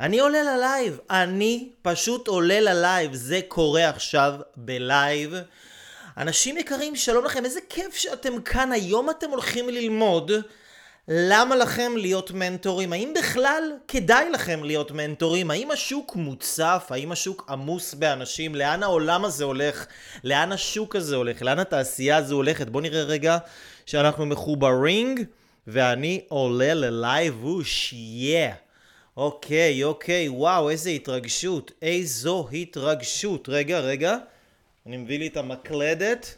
אני עולה ל live. אני פשוט עולה ל live. זה קורה עכשיו ב live. אנשים יקרים, שלום לכם. איזה כיף שאתם כאן. היום אתם הולכים ללמוד למה לכם להיות מנטורים. האם בכלל כדאי לכם להיות מנטורים? האם השוק מוצף? האם השוק עמוס באנשים? לאן העולם הזה הולך? לאן השוק הזה הולך? לאן התעשייה הזו הולכת? בואו נראה רגע שאנחנו מחוברים. ואני עולה ללייב וש, יא. אוקיי, אוקיי, וואו, איזה התרגשות. איזו התרגשות. רגע, רגע. אני מביא לי את המקלדת,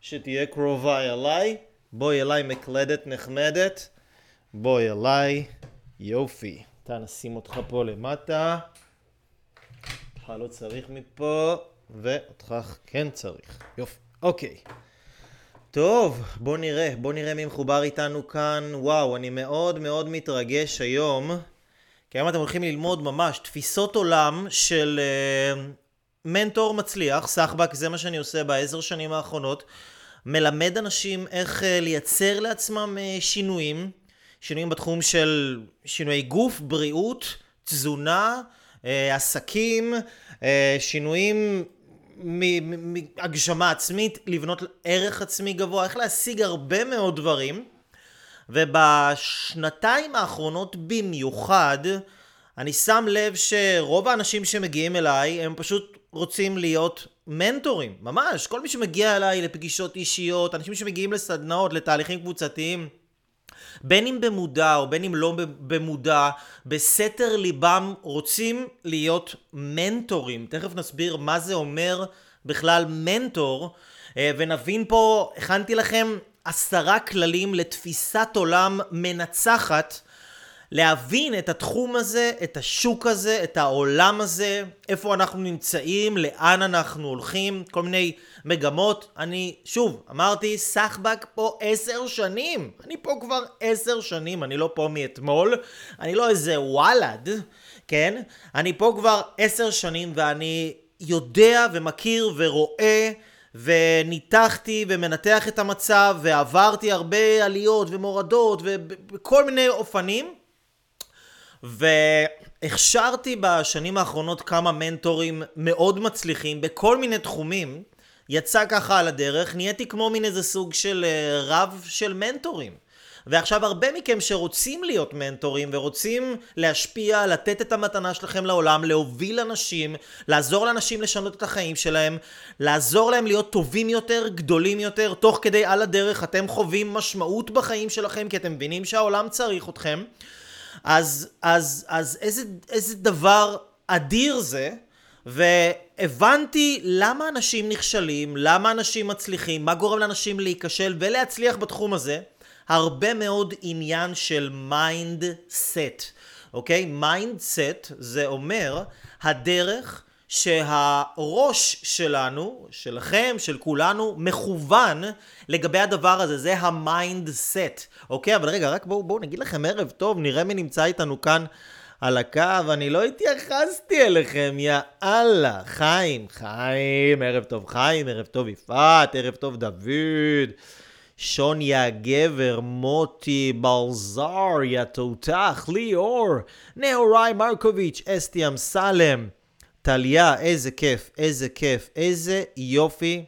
שתהיה קרובה אליי. בואי אליי מקלדת נחמדת. בואי אליי. יופי. אתה נשים אותך פה למטה. אותך לא צריך מפה, ואותך כן צריך. יופי. אוקיי. טוב, בוא נראה, בוא נראה מי מחובר איתנו כאן. וואו, אני מאוד מאוד מתרגש היום, כי היום אתם הולכים ללמוד ממש תפיסות עולם של uh, מנטור מצליח, סחבק, זה מה שאני עושה בעשר שנים האחרונות. מלמד אנשים איך uh, לייצר לעצמם uh, שינויים, שינויים בתחום של שינויי גוף, בריאות, תזונה, uh, עסקים, uh, שינויים מהגשמה עצמית, לבנות ערך עצמי גבוה, איך להשיג הרבה מאוד דברים. ובשנתיים האחרונות במיוחד, אני שם לב שרוב האנשים שמגיעים אליי, הם פשוט רוצים להיות מנטורים, ממש. כל מי שמגיע אליי לפגישות אישיות, אנשים שמגיעים לסדנאות, לתהליכים קבוצתיים, בין אם במודע או בין אם לא במודע, בסתר ליבם רוצים להיות מנטורים. תכף נסביר מה זה אומר בכלל מנטור, אה, ונבין פה, הכנתי לכם עשרה כללים לתפיסת עולם מנצחת. להבין את התחום הזה, את השוק הזה, את העולם הזה, איפה אנחנו נמצאים, לאן אנחנו הולכים, כל מיני מגמות. אני, שוב, אמרתי, סחבק פה עשר שנים. אני פה כבר עשר שנים, אני לא פה מאתמול. אני לא איזה וואלד, כן? אני פה כבר עשר שנים ואני יודע ומכיר ורואה וניתחתי ומנתח את המצב ועברתי הרבה עליות ומורדות ובכל מיני אופנים והכשרתי בשנים האחרונות כמה מנטורים מאוד מצליחים בכל מיני תחומים. יצא ככה על הדרך, נהייתי כמו מין איזה סוג של אה, רב של מנטורים. ועכשיו הרבה מכם שרוצים להיות מנטורים ורוצים להשפיע, לתת את המתנה שלכם לעולם, להוביל אנשים, לעזור לאנשים לשנות את החיים שלהם, לעזור להם להיות טובים יותר, גדולים יותר, תוך כדי על הדרך אתם חווים משמעות בחיים שלכם כי אתם מבינים שהעולם צריך אתכם. אז, אז, אז איזה, איזה דבר אדיר זה, והבנתי למה אנשים נכשלים, למה אנשים מצליחים, מה גורם לאנשים להיכשל ולהצליח בתחום הזה. הרבה מאוד עניין של mindset, אוקיי? mindset זה אומר הדרך שהראש שלנו, שלכם, של כולנו, מכוון לגבי הדבר הזה, זה ה mindset, אוקיי? אבל רגע, רק בואו בוא נגיד לכם ערב טוב, נראה מי נמצא איתנו כאן על הקו, אני לא התייחסתי אליכם, יא אללה, חיים, חיים, ערב טוב חיים, ערב טוב יפעת, ערב טוב דוד. שוניה גבר, מוטי בלזר, יא תותח, ליאור, נאורי מרקוביץ', אסתי אמסלם, טליה, איזה כיף, איזה כיף, איזה יופי.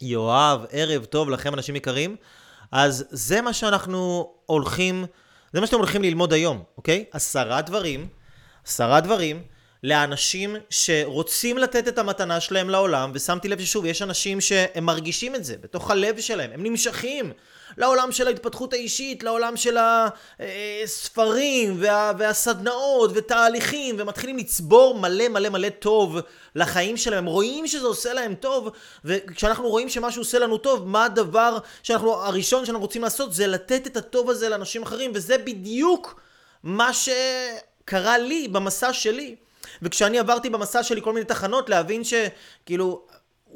יואב, ערב טוב לכם אנשים יקרים. אז זה מה שאנחנו הולכים, זה מה שאתם הולכים ללמוד היום, אוקיי? עשרה דברים, עשרה דברים לאנשים שרוצים לתת את המתנה שלהם לעולם, ושמתי לב ששוב, יש אנשים שהם מרגישים את זה בתוך הלב שלהם, הם נמשכים לעולם של ההתפתחות האישית, לעולם של הספרים וה, והסדנאות ותהליכים, ומתחילים לצבור מלא מלא מלא טוב לחיים שלהם, הם רואים שזה עושה להם טוב, וכשאנחנו רואים שמשהו עושה לנו טוב, מה הדבר שאנחנו, הראשון שאנחנו רוצים לעשות זה לתת את הטוב הזה לאנשים אחרים, וזה בדיוק מה שקרה לי במסע שלי. וכשאני עברתי במסע שלי כל מיני תחנות להבין שכאילו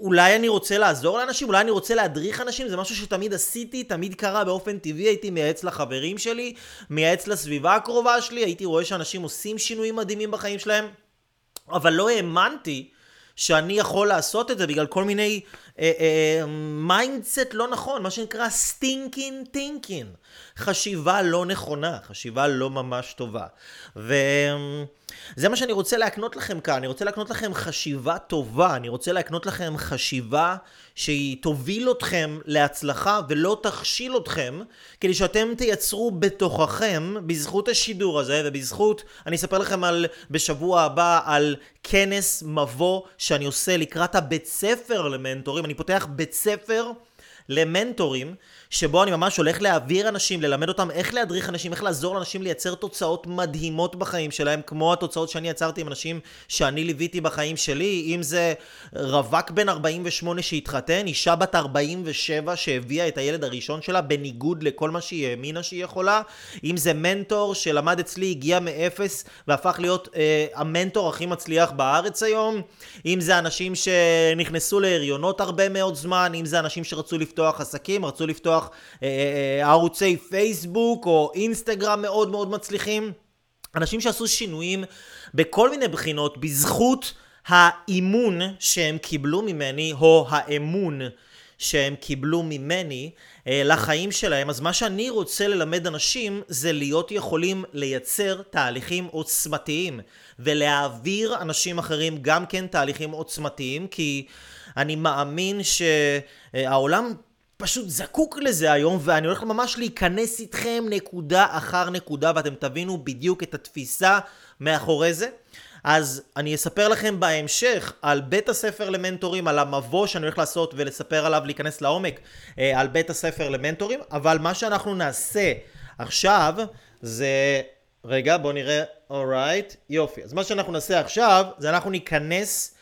אולי אני רוצה לעזור לאנשים, אולי אני רוצה להדריך אנשים, זה משהו שתמיד עשיתי, תמיד קרה באופן טבעי, הייתי מייעץ לחברים שלי, מייעץ לסביבה הקרובה שלי, הייתי רואה שאנשים עושים שינויים מדהימים בחיים שלהם, אבל לא האמנתי שאני יכול לעשות את זה בגלל כל מיני mindset אה, אה, לא נכון, מה שנקרא stinkin' thinkin'. חשיבה לא נכונה, חשיבה לא ממש טובה. ו... זה מה שאני רוצה להקנות לכם כאן, אני רוצה להקנות לכם חשיבה טובה, אני רוצה להקנות לכם חשיבה שהיא תוביל אתכם להצלחה ולא תכשיל אתכם, כדי שאתם תייצרו בתוככם, בזכות השידור הזה ובזכות, אני אספר לכם על, בשבוע הבא על כנס מבוא שאני עושה לקראת הבית ספר למנטורים, אני פותח בית ספר למנטורים, שבו אני ממש הולך להעביר אנשים, ללמד אותם איך להדריך אנשים, איך לעזור לאנשים לייצר תוצאות מדהימות בחיים שלהם, כמו התוצאות שאני יצרתי עם אנשים שאני ליוויתי בחיים שלי, אם זה רווק בן 48 שהתחתן, אישה בת 47 שהביאה את הילד הראשון שלה בניגוד לכל מה שהיא האמינה שהיא יכולה, אם זה מנטור שלמד אצלי, הגיע מאפס והפך להיות אה, המנטור הכי מצליח בארץ היום, אם זה אנשים שנכנסו להריונות הרבה מאוד זמן, אם זה אנשים שרצו לפתוח עסקים, רצו לפתוח לפתוח אה, אה, אה, ערוצי פייסבוק או אינסטגרם מאוד מאוד מצליחים. אנשים שעשו שינויים בכל מיני בחינות בזכות האימון שהם קיבלו ממני, או האמון שהם קיבלו ממני לחיים שלהם. אז מה שאני רוצה ללמד אנשים זה להיות יכולים לייצר תהליכים עוצמתיים ולהעביר אנשים אחרים גם כן תהליכים עוצמתיים, כי אני מאמין שהעולם פשוט זקוק לזה היום, ואני הולך ממש להיכנס איתכם נקודה אחר נקודה, ואתם תבינו בדיוק את התפיסה מאחורי זה. אז אני אספר לכם בהמשך על בית הספר למנטורים, על המבוא שאני הולך לעשות ולספר עליו, להיכנס לעומק אה, על בית הספר למנטורים, אבל מה שאנחנו נעשה עכשיו זה... רגע, בואו נראה, אורייט, יופי. אז מה שאנחנו נעשה עכשיו, זה אנחנו ניכנס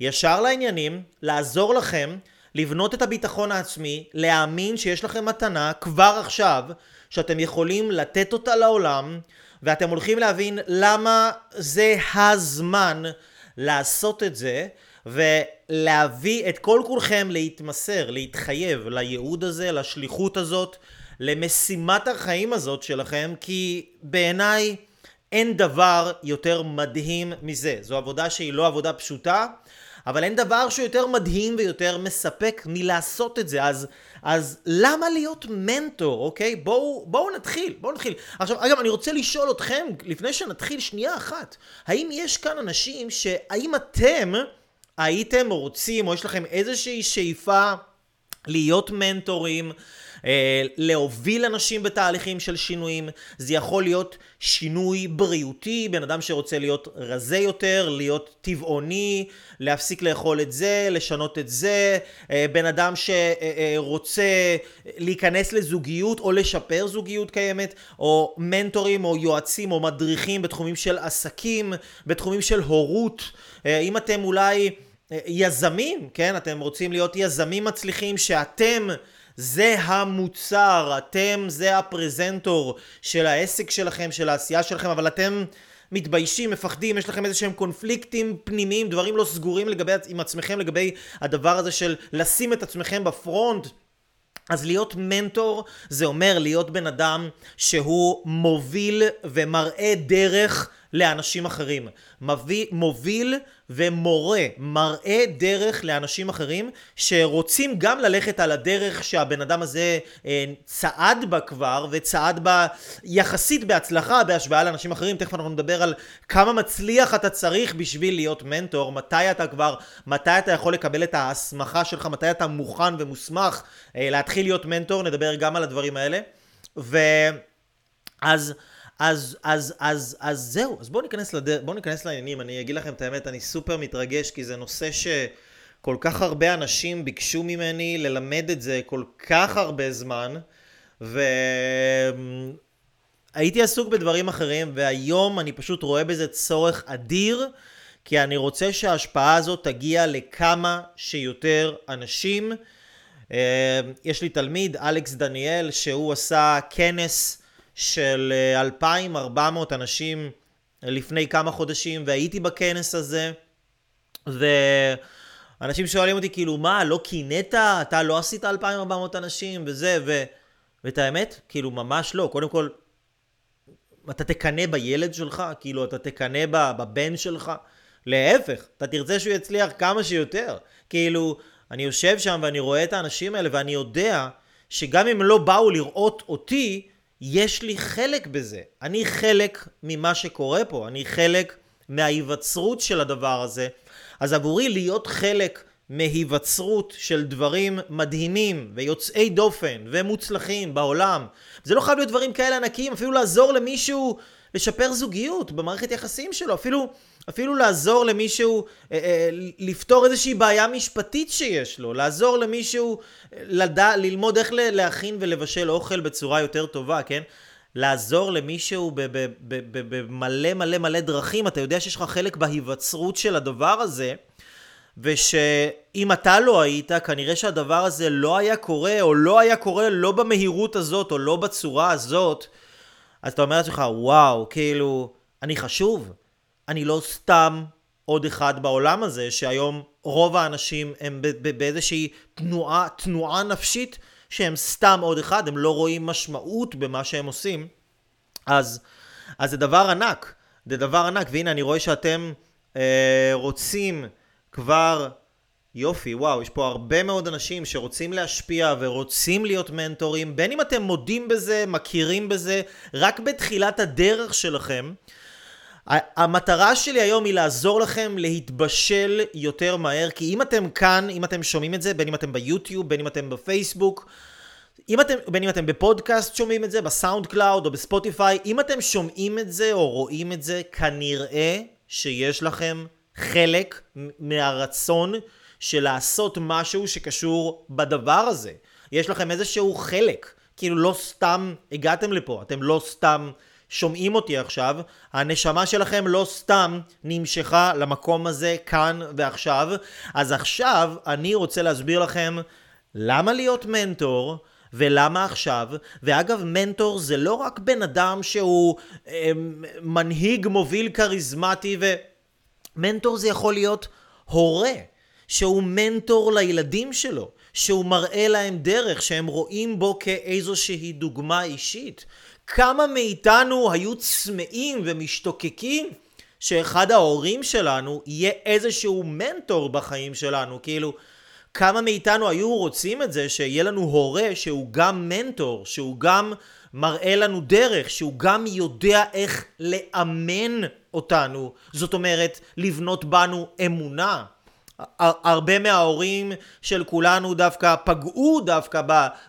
ישר לעניינים, לעזור לכם לבנות את הביטחון העצמי, להאמין שיש לכם מתנה כבר עכשיו, שאתם יכולים לתת אותה לעולם, ואתם הולכים להבין למה זה הזמן לעשות את זה, ולהביא את כל כולכם להתמסר, להתחייב לייעוד הזה, לשליחות הזאת, למשימת החיים הזאת שלכם, כי בעיניי אין דבר יותר מדהים מזה. זו עבודה שהיא לא עבודה פשוטה, אבל אין דבר שיותר מדהים ויותר מספק מלעשות את זה, אז, אז למה להיות מנטור, אוקיי? בואו, בואו נתחיל, בואו נתחיל. עכשיו, אגב, אני רוצה לשאול אתכם, לפני שנתחיל שנייה אחת, האם יש כאן אנשים שהאם אתם הייתם רוצים, או יש לכם איזושהי שאיפה להיות מנטורים, להוביל אנשים בתהליכים של שינויים. זה יכול להיות שינוי בריאותי, בן אדם שרוצה להיות רזה יותר, להיות טבעוני, להפסיק לאכול את זה, לשנות את זה, אה, בן אדם שרוצה להיכנס לזוגיות או לשפר זוגיות קיימת, או מנטורים או יועצים או מדריכים בתחומים של עסקים, בתחומים של הורות. אה, אם אתם אולי... יזמים, כן? אתם רוצים להיות יזמים מצליחים שאתם זה המוצר, אתם זה הפרזנטור של העסק שלכם, של העשייה שלכם, אבל אתם מתביישים, מפחדים, יש לכם איזה שהם קונפליקטים פנימיים, דברים לא סגורים לגבי, עם עצמכם לגבי הדבר הזה של לשים את עצמכם בפרונט. אז להיות מנטור זה אומר להיות בן אדם שהוא מוביל ומראה דרך לאנשים אחרים. מביא, מוביל ומורה, מראה דרך לאנשים אחרים שרוצים גם ללכת על הדרך שהבן אדם הזה אה, צעד בה כבר וצעד בה יחסית בהצלחה בהשוואה לאנשים אחרים. תכף אנחנו נדבר על כמה מצליח אתה צריך בשביל להיות מנטור, מתי אתה כבר, מתי אתה יכול לקבל את ההסמכה שלך, מתי אתה מוכן ומוסמך אה, להתחיל להיות מנטור, נדבר גם על הדברים האלה. ואז... אז, אז, אז, אז זהו, אז בואו ניכנס, לדר... בוא ניכנס לעניינים, אני אגיד לכם את האמת, אני סופר מתרגש, כי זה נושא שכל כך הרבה אנשים ביקשו ממני ללמד את זה כל כך הרבה זמן, והייתי עסוק בדברים אחרים, והיום אני פשוט רואה בזה צורך אדיר, כי אני רוצה שההשפעה הזאת תגיע לכמה שיותר אנשים. אה, יש לי תלמיד, אלכס דניאל, שהוא עשה כנס של 2,400 אה, אנשים לפני כמה חודשים, והייתי בכנס הזה, ואנשים שואלים אותי, כאילו, מה, לא קינאת? אתה לא עשית 2,400 אנשים וזה, ו... ואת האמת, כאילו, ממש לא. קודם כל, אתה תקנא בילד שלך? כאילו, אתה תקנא בבן שלך? להפך, אתה תרצה שהוא יצליח כמה שיותר. כאילו, אני יושב שם ואני רואה את האנשים האלה, ואני יודע שגם אם לא באו לראות אותי, יש לי חלק בזה. אני חלק ממה שקורה פה, אני חלק מההיווצרות של הדבר הזה. אז עבורי להיות חלק מהיווצרות של דברים מדהימים ויוצאי דופן ומוצלחים בעולם. זה לא חייב להיות דברים כאלה ענקיים, אפילו לעזור למישהו לשפר זוגיות במערכת יחסים שלו, אפילו, אפילו לעזור למישהו אה, אה, לפתור איזושהי בעיה משפטית שיש לו, לעזור למישהו לדע, ללמוד איך להכין ולבשל אוכל בצורה יותר טובה, כן? לעזור למישהו במלא מלא מלא דרכים, אתה יודע שיש לך חלק בהיווצרות של הדבר הזה. ושאם אתה לא היית, כנראה שהדבר הזה לא היה קורה, או לא היה קורה לא במהירות הזאת, או לא בצורה הזאת, אז אתה אומר לעצמך, וואו, כאילו, אני חשוב. אני לא סתם עוד אחד בעולם הזה, שהיום רוב האנשים הם באיזושהי תנועה, תנועה נפשית שהם סתם עוד אחד, הם לא רואים משמעות במה שהם עושים. אז, אז זה דבר ענק, זה דבר ענק, והנה אני רואה שאתם אה, רוצים כבר יופי, וואו, יש פה הרבה מאוד אנשים שרוצים להשפיע ורוצים להיות מנטורים, בין אם אתם מודים בזה, מכירים בזה, רק בתחילת הדרך שלכם. המטרה שלי היום היא לעזור לכם להתבשל יותר מהר, כי אם אתם כאן, אם אתם שומעים את זה, בין אם אתם ביוטיוב, בין אם אתם בפייסבוק, אם אתם, בין אם אתם בפודקאסט שומעים את זה, ב SoundCloud או בספוטיפיי, אם אתם שומעים את זה או רואים את זה, כנראה שיש לכם חלק מהרצון של לעשות משהו שקשור בדבר הזה. יש לכם איזשהו חלק. כאילו לא סתם הגעתם לפה, אתם לא סתם שומעים אותי עכשיו, הנשמה שלכם לא סתם נמשכה למקום הזה כאן ועכשיו, אז עכשיו אני רוצה להסביר לכם למה להיות מנטור, ולמה עכשיו? ואגב, מנטור זה לא רק בן אדם שהוא אה, מנהיג מוביל כריזמטי ו... מנטור זה יכול להיות הורה, שהוא מנטור לילדים שלו, שהוא מראה להם דרך, שהם רואים בו כאיזושהי דוגמה אישית. כמה מאיתנו היו צמאים ומשתוקקים שאחד ההורים שלנו יהיה איזשהו מנטור בחיים שלנו, כאילו כמה מאיתנו היו רוצים את זה שיהיה לנו הורה שהוא גם מנטור, שהוא גם מראה לנו דרך, שהוא גם יודע איך לאמן אותנו, זאת אומרת לבנות בנו אמונה. הרבה מההורים של כולנו דווקא פגעו דווקא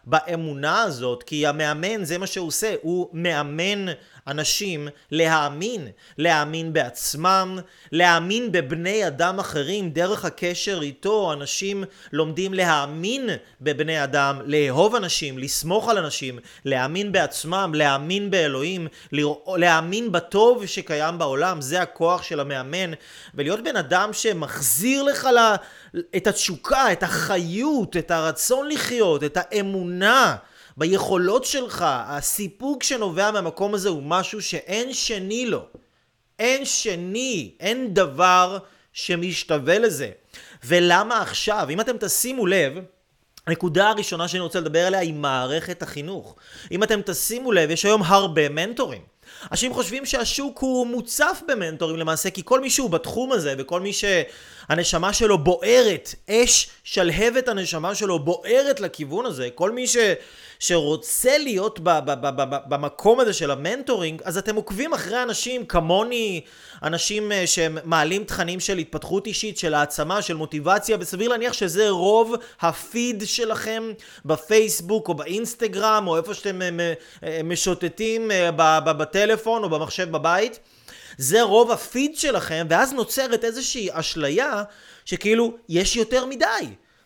באמונה הזאת, כי המאמן זה מה שהוא עושה, הוא מאמן אנשים להאמין, להאמין בעצמם, להאמין בבני אדם אחרים דרך הקשר איתו, אנשים לומדים להאמין בבני אדם, לאהוב אנשים, לסמוך על אנשים, להאמין בעצמם, להאמין באלוהים, להאמין בטוב שקיים בעולם, זה הכוח של המאמן, ולהיות בן אדם שמחזיר לך לה, את התשוקה, את החיות, את הרצון לחיות, את האמונה. ביכולות שלך, הסיפוק שנובע מהמקום הזה הוא משהו שאין שני לו. אין שני, אין דבר שמשתווה לזה. ולמה עכשיו? אם אתם תשימו לב, הנקודה הראשונה שאני רוצה לדבר עליה היא מערכת החינוך. אם אתם תשימו לב, יש היום הרבה מנטורים. אנשים חושבים שהשוק הוא מוצף במנטורים למעשה, כי כל מי שהוא בתחום הזה, וכל מי שהנשמה שלו בוערת, אש שלהבת הנשמה שלו בוערת לכיוון הזה, כל מי ש... שרוצה להיות ב- ב- ב- ב- במקום הזה של המנטורינג, אז אתם עוקבים אחרי אנשים כמוני, אנשים אה, שמעלים תכנים של התפתחות אישית, של העצמה, של מוטיבציה, וסביר להניח שזה רוב הפיד שלכם בפייסבוק או באינסטגרם, או איפה שאתם אה, אה, משוטטים בטלפון או במחשב בבית. זה רוב הפיד שלכם, ואז נוצרת איזושהי אשליה שכאילו יש יותר מדי.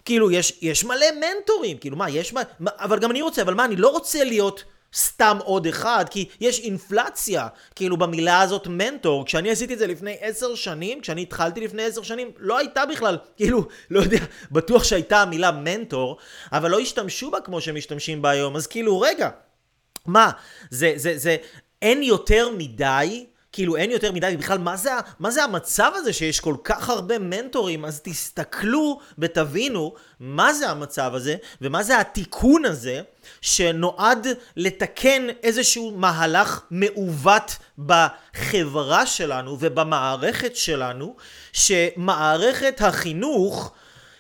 כאילו, יש, יש מלא מנטורים, כאילו, מה, יש מה, אבל גם אני רוצה, אבל מה, אני לא רוצה להיות סתם עוד אחד, כי יש אינפלציה, כאילו, במילה הזאת מנטור. כשאני עשיתי את זה לפני עשר שנים, כשאני התחלתי לפני עשר שנים, לא הייתה בכלל, כאילו, לא יודע, בטוח שהייתה המילה מנטור, אבל לא השתמשו בה כמו שמשתמשים בה היום, אז כאילו, רגע, מה, זה, זה, זה, אין יותר מדי כאילו אין יותר מדי, בכלל מה זה, מה זה המצב הזה שיש כל כך הרבה מנטורים, אז תסתכלו ותבינו מה זה המצב הזה, ומה זה התיקון הזה, שנועד לתקן איזשהו מהלך מעוות בחברה שלנו ובמערכת שלנו, שמערכת החינוך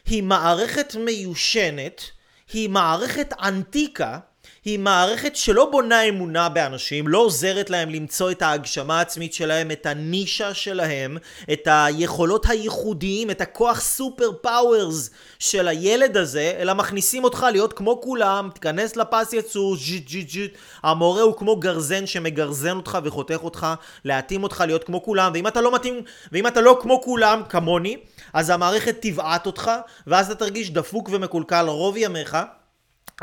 היא מערכת מיושנת, היא מערכת ענתיקה, היא מערכת שלא בונה אמונה באנשים, לא עוזרת להם למצוא את ההגשמה העצמית שלהם, את הנישה שלהם, את היכולות הייחודיים, את הכוח superpowers של הילד הזה, אלא מכניסים אותך להיות כמו כולם, תיכנס לפס ייצור, ז'יט ז'יט ז'יט, המורה הוא כמו גרזן שמגרזן אותך וחותך אותך, להתאים אותך להיות כמו כולם, ואם אתה לא מתאים, ואם אתה לא כמו כולם, כמוני, אז המערכת תבעט אותך, ואז אתה תרגיש דפוק ומקולקל רוב ימיך.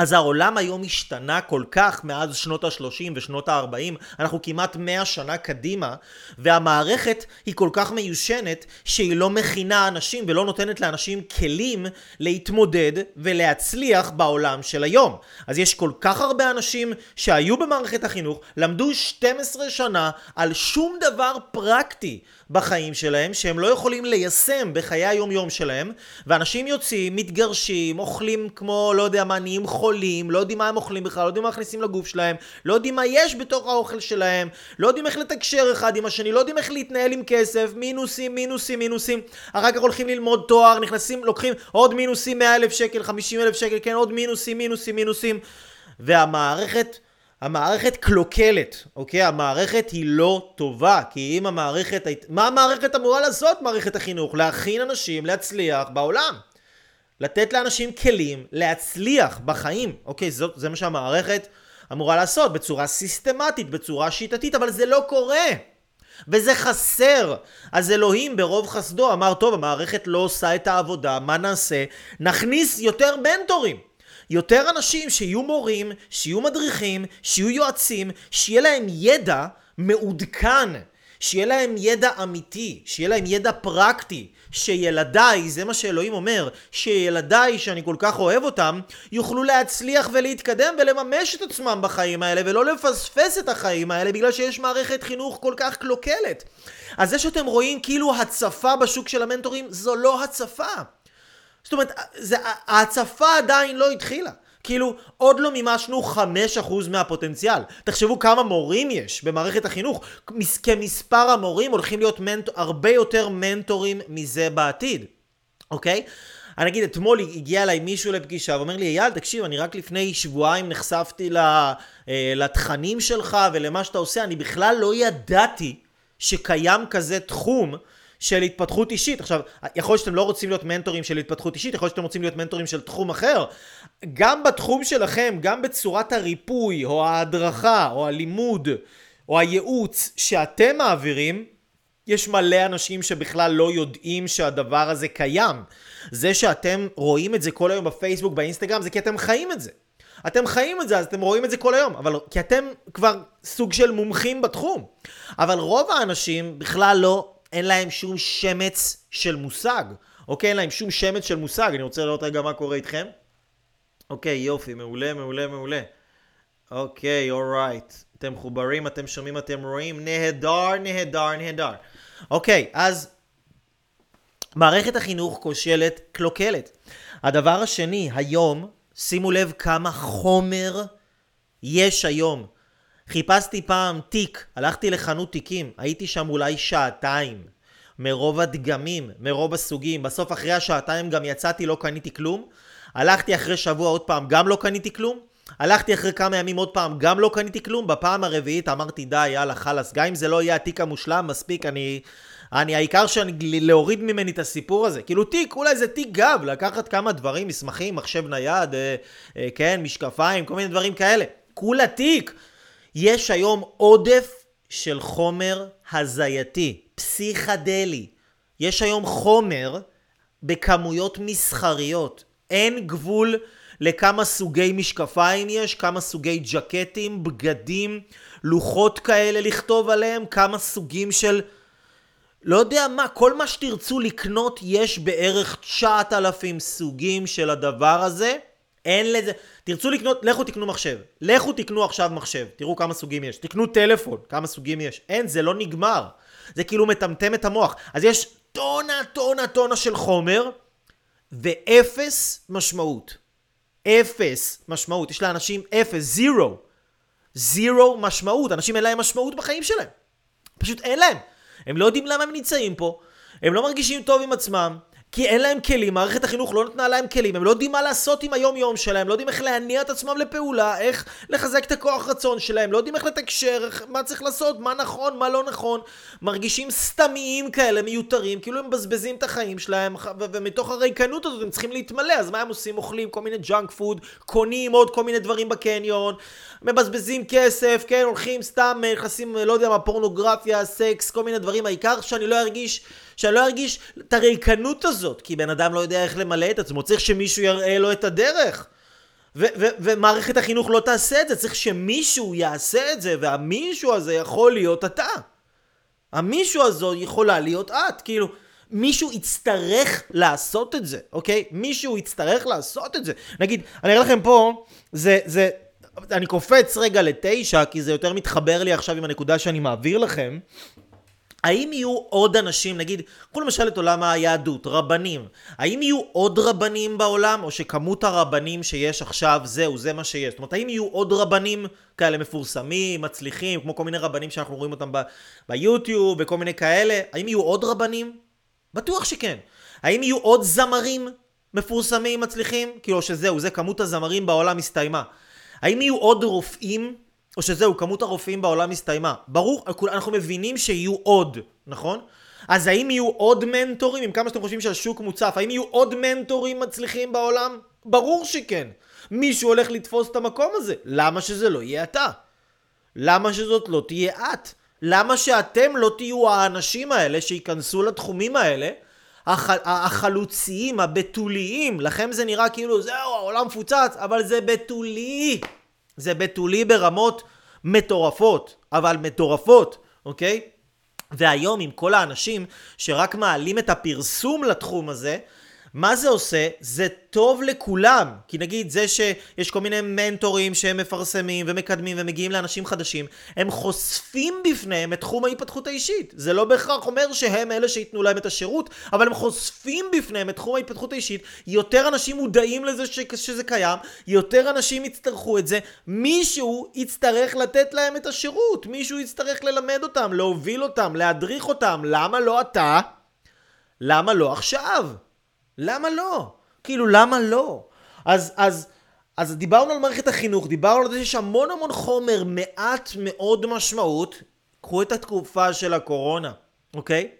אז העולם היום השתנה כל כך מאז שנות ה-30 ושנות ה-40, אנחנו כמעט 100 שנה קדימה, והמערכת היא כל כך מיושנת שהיא לא מכינה אנשים ולא נותנת לאנשים כלים להתמודד ולהצליח בעולם של היום. אז יש כל כך הרבה אנשים שהיו במערכת החינוך, למדו 12 שנה על שום דבר פרקטי. בחיים שלהם שהם לא יכולים ליישם בחיי היום יום שלהם ואנשים יוצאים, מתגרשים, אוכלים כמו לא יודע מה, נהיים חולים, לא יודעים מה הם אוכלים בכלל, לא יודעים מה מכניסים לגוף שלהם, לא יודעים מה יש בתוך האוכל שלהם, לא יודעים איך לתקשר אחד עם השני, לא יודעים איך להתנהל עם כסף, מינוסים, מינוסים, מינוסים, אחר כך הולכים ללמוד תואר, נכנסים, לוקחים עוד מינוסים 100 אלף שקל, 50 אלף שקל, כן, עוד מינוסים, מינוסים, מינוסים. והמערכת המערכת קלוקלת, אוקיי? המערכת היא לא טובה, כי אם המערכת... מה המערכת אמורה לעשות, מערכת החינוך? להכין אנשים להצליח בעולם. לתת לאנשים כלים להצליח בחיים, אוקיי? זאת, זה מה שהמערכת אמורה לעשות, בצורה סיסטמטית, בצורה שיטתית, אבל זה לא קורה. וזה חסר. אז אלוהים ברוב חסדו אמר, טוב, המערכת לא עושה את העבודה, מה נעשה? נכניס יותר מנטורים. יותר אנשים שיהיו מורים, שיהיו מדריכים, שיהיו יועצים, שיהיה להם ידע מעודכן, שיהיה להם ידע אמיתי, שיהיה להם ידע פרקטי, שילדיי, זה מה שאלוהים אומר, שילדיי שאני כל כך אוהב אותם, יוכלו להצליח ולהתקדם ולממש את עצמם בחיים האלה ולא לפספס את החיים האלה בגלל שיש מערכת חינוך כל כך קלוקלת. אז זה שאתם רואים כאילו הצפה בשוק של המנטורים, זו לא הצפה. זאת אומרת, זה, ההצפה עדיין לא התחילה. כאילו, עוד לא מימשנו 5% מהפוטנציאל. תחשבו כמה מורים יש במערכת החינוך. כמספר המורים הולכים להיות מנט... הרבה יותר מנטורים מזה בעתיד, אוקיי? אני אגיד, אתמול הגיע אליי מישהו לפגישה ואומר לי, אייל, תקשיב, אני רק לפני שבועיים נחשפתי אה, לתכנים שלך ולמה שאתה עושה, אני בכלל לא ידעתי שקיים כזה תחום של התפתחות אישית. עכשיו, יכול להיות שאתם לא רוצים להיות מנטורים של התפתחות אישית, יכול להיות שאתם רוצים להיות מנטורים של תחום אחר. גם בתחום שלכם, גם בצורת הריפוי, או ההדרכה, או הלימוד, או הייעוץ שאתם מעבירים, יש מלא אנשים שבכלל לא יודעים שהדבר הזה קיים. זה שאתם רואים את זה כל היום בפייסבוק, באינסטגרם, זה כי אתם חיים את זה. אתם חיים את זה, אז אתם רואים את זה כל היום, אבל כי אתם כבר סוג של מומחים בתחום. אבל רוב האנשים בכלל לא אין להם שום שמץ של מושג. אוקיי? אין להם שום שמץ של מושג. אני רוצה לראות רגע מה קורה איתכם. אוקיי, יופי, מעולה, מעולה, מעולה. אוקיי, אורייט. אתם מחוברים, אתם שומעים, אתם רואים. נהדר, נהדר, נהדר. אוקיי, אז מערכת החינוך כושלת, קלוקלת. הדבר השני, היום, שימו לב כמה חומר יש היום. חיפשתי פעם תיק, הלכתי לחנות תיקים, הייתי שם אולי שעתיים. מרוב הדגמים, מרוב הסוגים. בסוף אחרי השעתיים גם יצאתי, לא קניתי כלום. הלכתי אחרי שבוע עוד פעם, גם לא קניתי כלום. הלכתי אחרי כמה ימים עוד פעם, גם לא קניתי כלום. בפעם הרביעית אמרתי די, יאללה, חלאס. גם אם זה לא יהיה התיק המושלם, מספיק, אני... אני, העיקר שאני, להוריד ממני את הסיפור הזה. כאילו תיק, אולי זה תיק גב, לקחת כמה דברים, מסמכים, מחשב נייד, אה, אה, כן, משקפיים, כל מיני דברים כאלה. כולה תיק. יש היום עודף של חומר הזייתי, פסיכדלי. יש היום חומר בכמויות מסחריות. אין גבול לכמה סוגי משקפיים יש, כמה סוגי ג'קטים, בגדים, לוחות כאלה לכתוב עליהם, כמה סוגים של... לא יודע מה, כל מה שתרצו לקנות יש בערך 9,000 סוגים של הדבר הזה. אין לזה... תרצו לקנות, לכו תקנו מחשב. לכו תקנו עכשיו מחשב. תראו כמה סוגים יש. תקנו טלפון, כמה סוגים יש. אין, זה לא נגמר. זה כאילו מטמטם את המוח. אז יש טונה, טונה, טונה של חומר, ואפס משמעות. אפס משמעות. יש לאנשים אפס, zero. Zero משמעות. אנשים אין להם משמעות בחיים שלהם. פשוט אין להם. הם לא יודעים למה הם נמצאים פה. הם לא מרגישים טוב עם עצמם. כי אין להם כלים, מערכת החינוך לא נתנה להם כלים, הם לא יודעים מה לעשות עם היום יום שלהם, לא יודעים איך להניע את עצמם לפעולה, איך לחזק את הכוח רצון שלהם, לא יודעים איך לתקשר, איך, מה צריך לעשות, מה נכון, מה לא נכון, מרגישים סתמיים כאלה, מיותרים, כאילו הם מבזבזים את החיים שלהם, ומתוך הריקנות הזאת הם צריכים להתמלא, אז מה הם עושים? אוכלים כל מיני junk food, קונים עוד כל מיני דברים בקניון, מבזבזים כסף, כן, הולכים סתם, נכנסים, לא יודע מה, פורנוגרפיה, סקס, כל מיני דברים, העיקר שאני לא ארגיש שאני לא ארגיש את הריקנות הזאת, כי בן אדם לא יודע איך למלא את עצמו, צריך שמישהו יראה לו את הדרך. ו- ו- ומערכת החינוך לא תעשה את זה, צריך שמישהו יעשה את זה, והמישהו הזה יכול להיות אתה. המישהו הזו יכולה להיות את, כאילו, מישהו יצטרך לעשות את זה, אוקיי? מישהו יצטרך לעשות את זה. נגיד, אני אראה לכם פה, זה, זה, אני קופץ רגע לתשע, כי זה יותר מתחבר לי עכשיו עם הנקודה שאני מעביר לכם. האם יהיו עוד אנשים, נגיד, קחו למשל את עולם היהדות, רבנים, האם יהיו עוד רבנים בעולם, או שכמות הרבנים שיש עכשיו, זהו, זה מה שיש? זאת אומרת, האם יהיו עוד רבנים כאלה מפורסמים, מצליחים, כמו כל מיני רבנים שאנחנו רואים אותם ב- ביוטיוב וכל מיני כאלה, האם יהיו עוד רבנים? בטוח שכן. האם יהיו עוד זמרים מפורסמים, מצליחים? כאילו שזהו, זה כמות הזמרים בעולם הסתיימה. האם יהיו עוד רופאים או שזהו, כמות הרופאים בעולם הסתיימה. ברור, אנחנו מבינים שיהיו עוד, נכון? אז האם יהיו עוד מנטורים, עם כמה שאתם חושבים שהשוק מוצף, האם יהיו עוד מנטורים מצליחים בעולם? ברור שכן. מישהו הולך לתפוס את המקום הזה. למה שזה לא יהיה אתה? למה שזאת לא תהיה את? למה שאתם לא תהיו האנשים האלה שייכנסו לתחומים האלה? הח... החלוציים, הבתוליים, לכם זה נראה כאילו זהו, העולם מפוצץ, אבל זה בתולי. זה בתולי ברמות מטורפות, אבל מטורפות, אוקיי? והיום עם כל האנשים שרק מעלים את הפרסום לתחום הזה, מה זה עושה? זה טוב לכולם. כי נגיד זה שיש כל מיני מנטורים שהם מפרסמים ומקדמים ומגיעים לאנשים חדשים, הם חושפים בפניהם את תחום ההתפתחות האישית. זה לא בהכרח אומר שהם אלה שייתנו להם את השירות, אבל הם חושפים בפניהם את תחום ההתפתחות האישית. יותר אנשים מודעים לזה ש... שזה קיים, יותר אנשים יצטרכו את זה. מישהו יצטרך לתת להם את השירות, מישהו יצטרך ללמד אותם, להוביל אותם, להדריך אותם. למה לא אתה? למה לא עכשיו? למה לא? כאילו, למה לא? אז, אז, אז דיברנו על מערכת החינוך, דיברנו על זה שיש המון המון חומר, מעט מאוד משמעות. קחו את התקופה של הקורונה, אוקיי?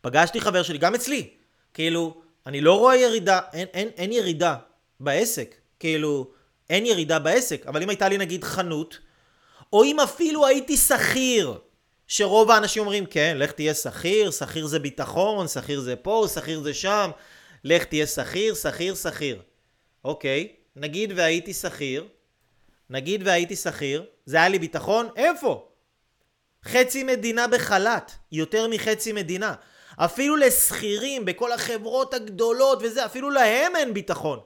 פגשתי חבר שלי, גם אצלי. כאילו, אני לא רואה ירידה, אין, אין, אין ירידה בעסק. כאילו, אין ירידה בעסק. אבל אם הייתה לי נגיד חנות, או אם אפילו הייתי שכיר, שרוב האנשים אומרים, כן, לך תהיה שכיר, שכיר זה ביטחון, שכיר זה פה, שכיר זה שם, לך תהיה שכיר, שכיר, שכיר. אוקיי, נגיד והייתי שכיר, נגיד והייתי שכיר, זה היה לי ביטחון, איפה? חצי מדינה בחל"ת, יותר מחצי מדינה. אפילו לשכירים בכל החברות הגדולות וזה, אפילו להם אין ביטחון.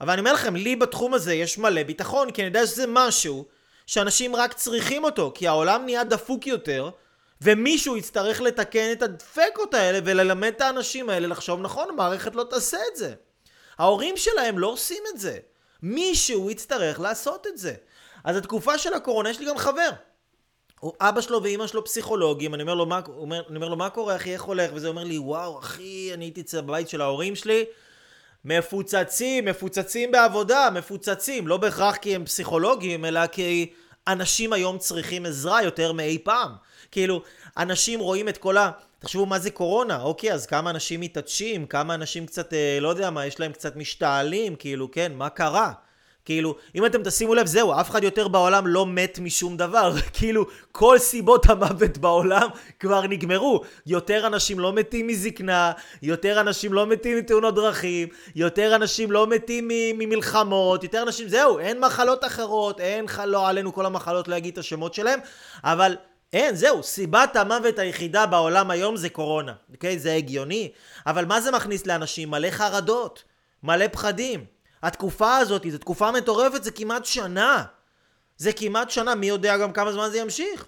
אבל אני אומר לכם, לי בתחום הזה יש מלא ביטחון, כי אני יודע שזה משהו שאנשים רק צריכים אותו, כי העולם נהיה דפוק יותר, ומישהו יצטרך לתקן את הדפקות האלה וללמד את האנשים האלה לחשוב נכון, המערכת לא תעשה את זה. ההורים שלהם לא עושים את זה. מישהו יצטרך לעשות את זה. אז התקופה של הקורונה, יש לי גם חבר. הוא, אבא שלו ואימא שלו פסיכולוגים, אני אומר לו, מה, אומר, אני אומר לו, מה קורה אחי, איך הולך? וזה אומר לי, וואו, אחי, אני הייתי בבית של ההורים שלי, מפוצצים, מפוצצים בעבודה, מפוצצים, לא בהכרח כי הם פסיכולוגים, אלא כי אנשים היום צריכים עזרה יותר מאי פעם. כאילו, אנשים רואים את כל ה... תחשבו מה זה קורונה, אוקיי, אז כמה אנשים מתעטשים, כמה אנשים קצת, אה, לא יודע מה, יש להם קצת משתעלים, כאילו, כן, מה קרה? כאילו, אם אתם תשימו לב, זהו, אף אחד יותר בעולם לא מת משום דבר. כאילו, כל סיבות המוות בעולם כבר נגמרו. יותר אנשים לא מתים מזקנה, יותר אנשים לא מתים מתאונות דרכים, יותר אנשים לא מתים ממלחמות, יותר אנשים, זהו, אין מחלות אחרות, אין, לא עלינו כל המחלות, אגיד את השמות שלהם, אבל אין, זהו, סיבת המוות היחידה בעולם היום זה קורונה, אוקיי? זה הגיוני, אבל מה זה מכניס לאנשים? מלא חרדות, מלא פחדים. התקופה הזאת, זו תקופה מטורפת, זה כמעט שנה. זה כמעט שנה, מי יודע גם כמה זמן זה ימשיך?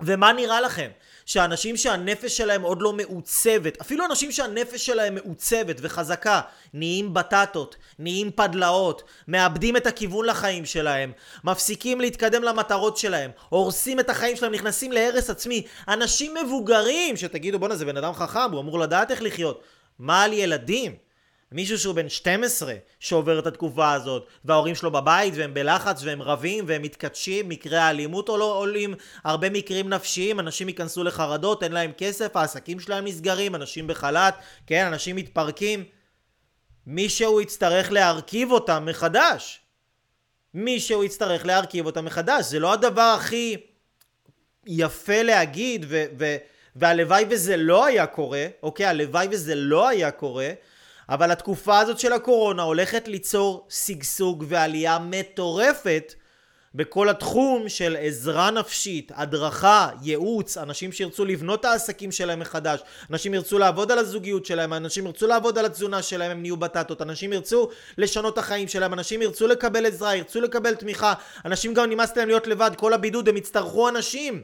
ומה נראה לכם? שאנשים שהנפש שלהם עוד לא מעוצבת, אפילו אנשים שהנפש שלהם מעוצבת וחזקה, נהיים בטטות, נהיים פדלאות, מאבדים את הכיוון לחיים שלהם, מפסיקים להתקדם למטרות שלהם, הורסים את החיים שלהם, נכנסים להרס עצמי. אנשים מבוגרים, שתגידו בואנה זה בן אדם חכם, הוא אמור לדעת איך לחיות. מה על ילדים? מישהו שהוא בן 12 שעובר את התקופה הזאת וההורים שלו בבית והם בלחץ והם רבים והם מתכתשים מקרי האלימות לא עולים הרבה מקרים נפשיים אנשים ייכנסו לחרדות אין להם כסף העסקים שלהם נסגרים אנשים בחל"ת כן אנשים מתפרקים. מישהו יצטרך להרכיב אותם מחדש. מישהו יצטרך להרכיב אותם מחדש. זה לא הדבר הכי יפה להגיד ו- ו- והלוואי וזה לא היה קורה אוקיי? הלוואי וזה לא היה קורה אבל התקופה הזאת של הקורונה הולכת ליצור שגשוג ועלייה מטורפת בכל התחום של עזרה נפשית, הדרכה, ייעוץ, אנשים שירצו לבנות את העסקים שלהם מחדש, אנשים ירצו לעבוד על הזוגיות שלהם, אנשים ירצו לעבוד על התזונה שלהם, הם נהיו בטטות, אנשים ירצו לשנות את החיים שלהם, אנשים ירצו לקבל עזרה, ירצו לקבל תמיכה, אנשים גם נמאס להם להיות לבד, כל הבידוד הם יצטרכו אנשים.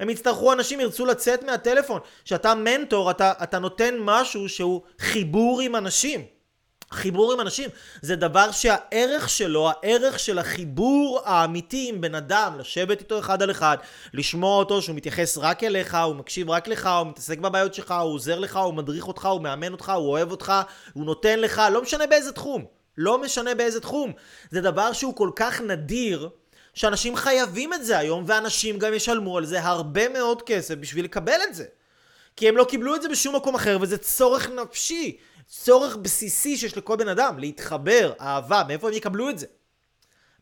הם יצטרכו, אנשים ירצו לצאת מהטלפון. כשאתה מנטור, אתה, אתה נותן משהו שהוא חיבור עם אנשים. חיבור עם אנשים זה דבר שהערך שלו, הערך של החיבור האמיתי עם בן אדם, לשבת איתו אחד על אחד, לשמוע אותו שהוא מתייחס רק אליך, הוא מקשיב רק לך, הוא מתעסק בבעיות שלך, הוא עוזר לך, הוא מדריך אותך, הוא מאמן אותך, הוא אוהב אותך, הוא נותן לך, לא משנה באיזה תחום. לא משנה באיזה תחום. זה דבר שהוא כל כך נדיר, שאנשים חייבים את זה היום, ואנשים גם ישלמו על זה הרבה מאוד כסף בשביל לקבל את זה. כי הם לא קיבלו את זה בשום מקום אחר, וזה צורך נפשי, צורך בסיסי שיש לכל בן אדם, להתחבר, אהבה, מאיפה הם יקבלו את זה?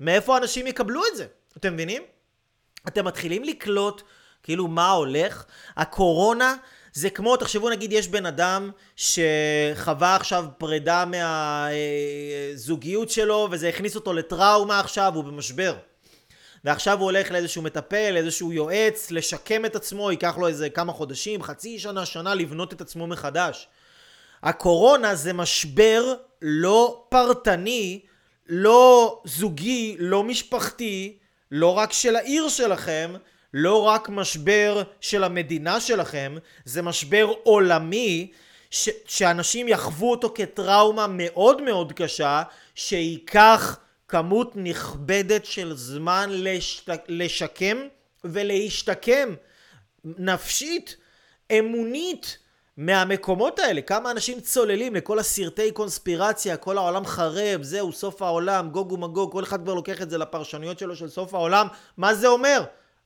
מאיפה אנשים יקבלו את זה? אתם מבינים? אתם מתחילים לקלוט כאילו מה הולך? הקורונה זה כמו, תחשבו נגיד יש בן אדם שחווה עכשיו פרידה מהזוגיות שלו וזה הכניס אותו לטראומה עכשיו, הוא במשבר. ועכשיו הוא הולך לאיזשהו מטפל, לאיזשהו יועץ, לשקם את עצמו, ייקח לו איזה כמה חודשים, חצי שנה, שנה, לבנות את עצמו מחדש. הקורונה זה משבר לא פרטני, לא זוגי, לא משפחתי, לא רק של העיר שלכם, לא רק משבר של המדינה שלכם, זה משבר עולמי ש- שאנשים יחוו אותו כטראומה מאוד מאוד קשה, שייקח כמות נכבדת של זמן לשת... לשקם ולהשתקם נפשית, אמונית, מהמקומות האלה. כמה אנשים צוללים לכל הסרטי קונספירציה, כל העולם חרב, זהו, סוף העולם, גוג ומגוג, כל אחד כבר לוקח את זה לפרשנויות שלו של סוף העולם. מה זה אומר?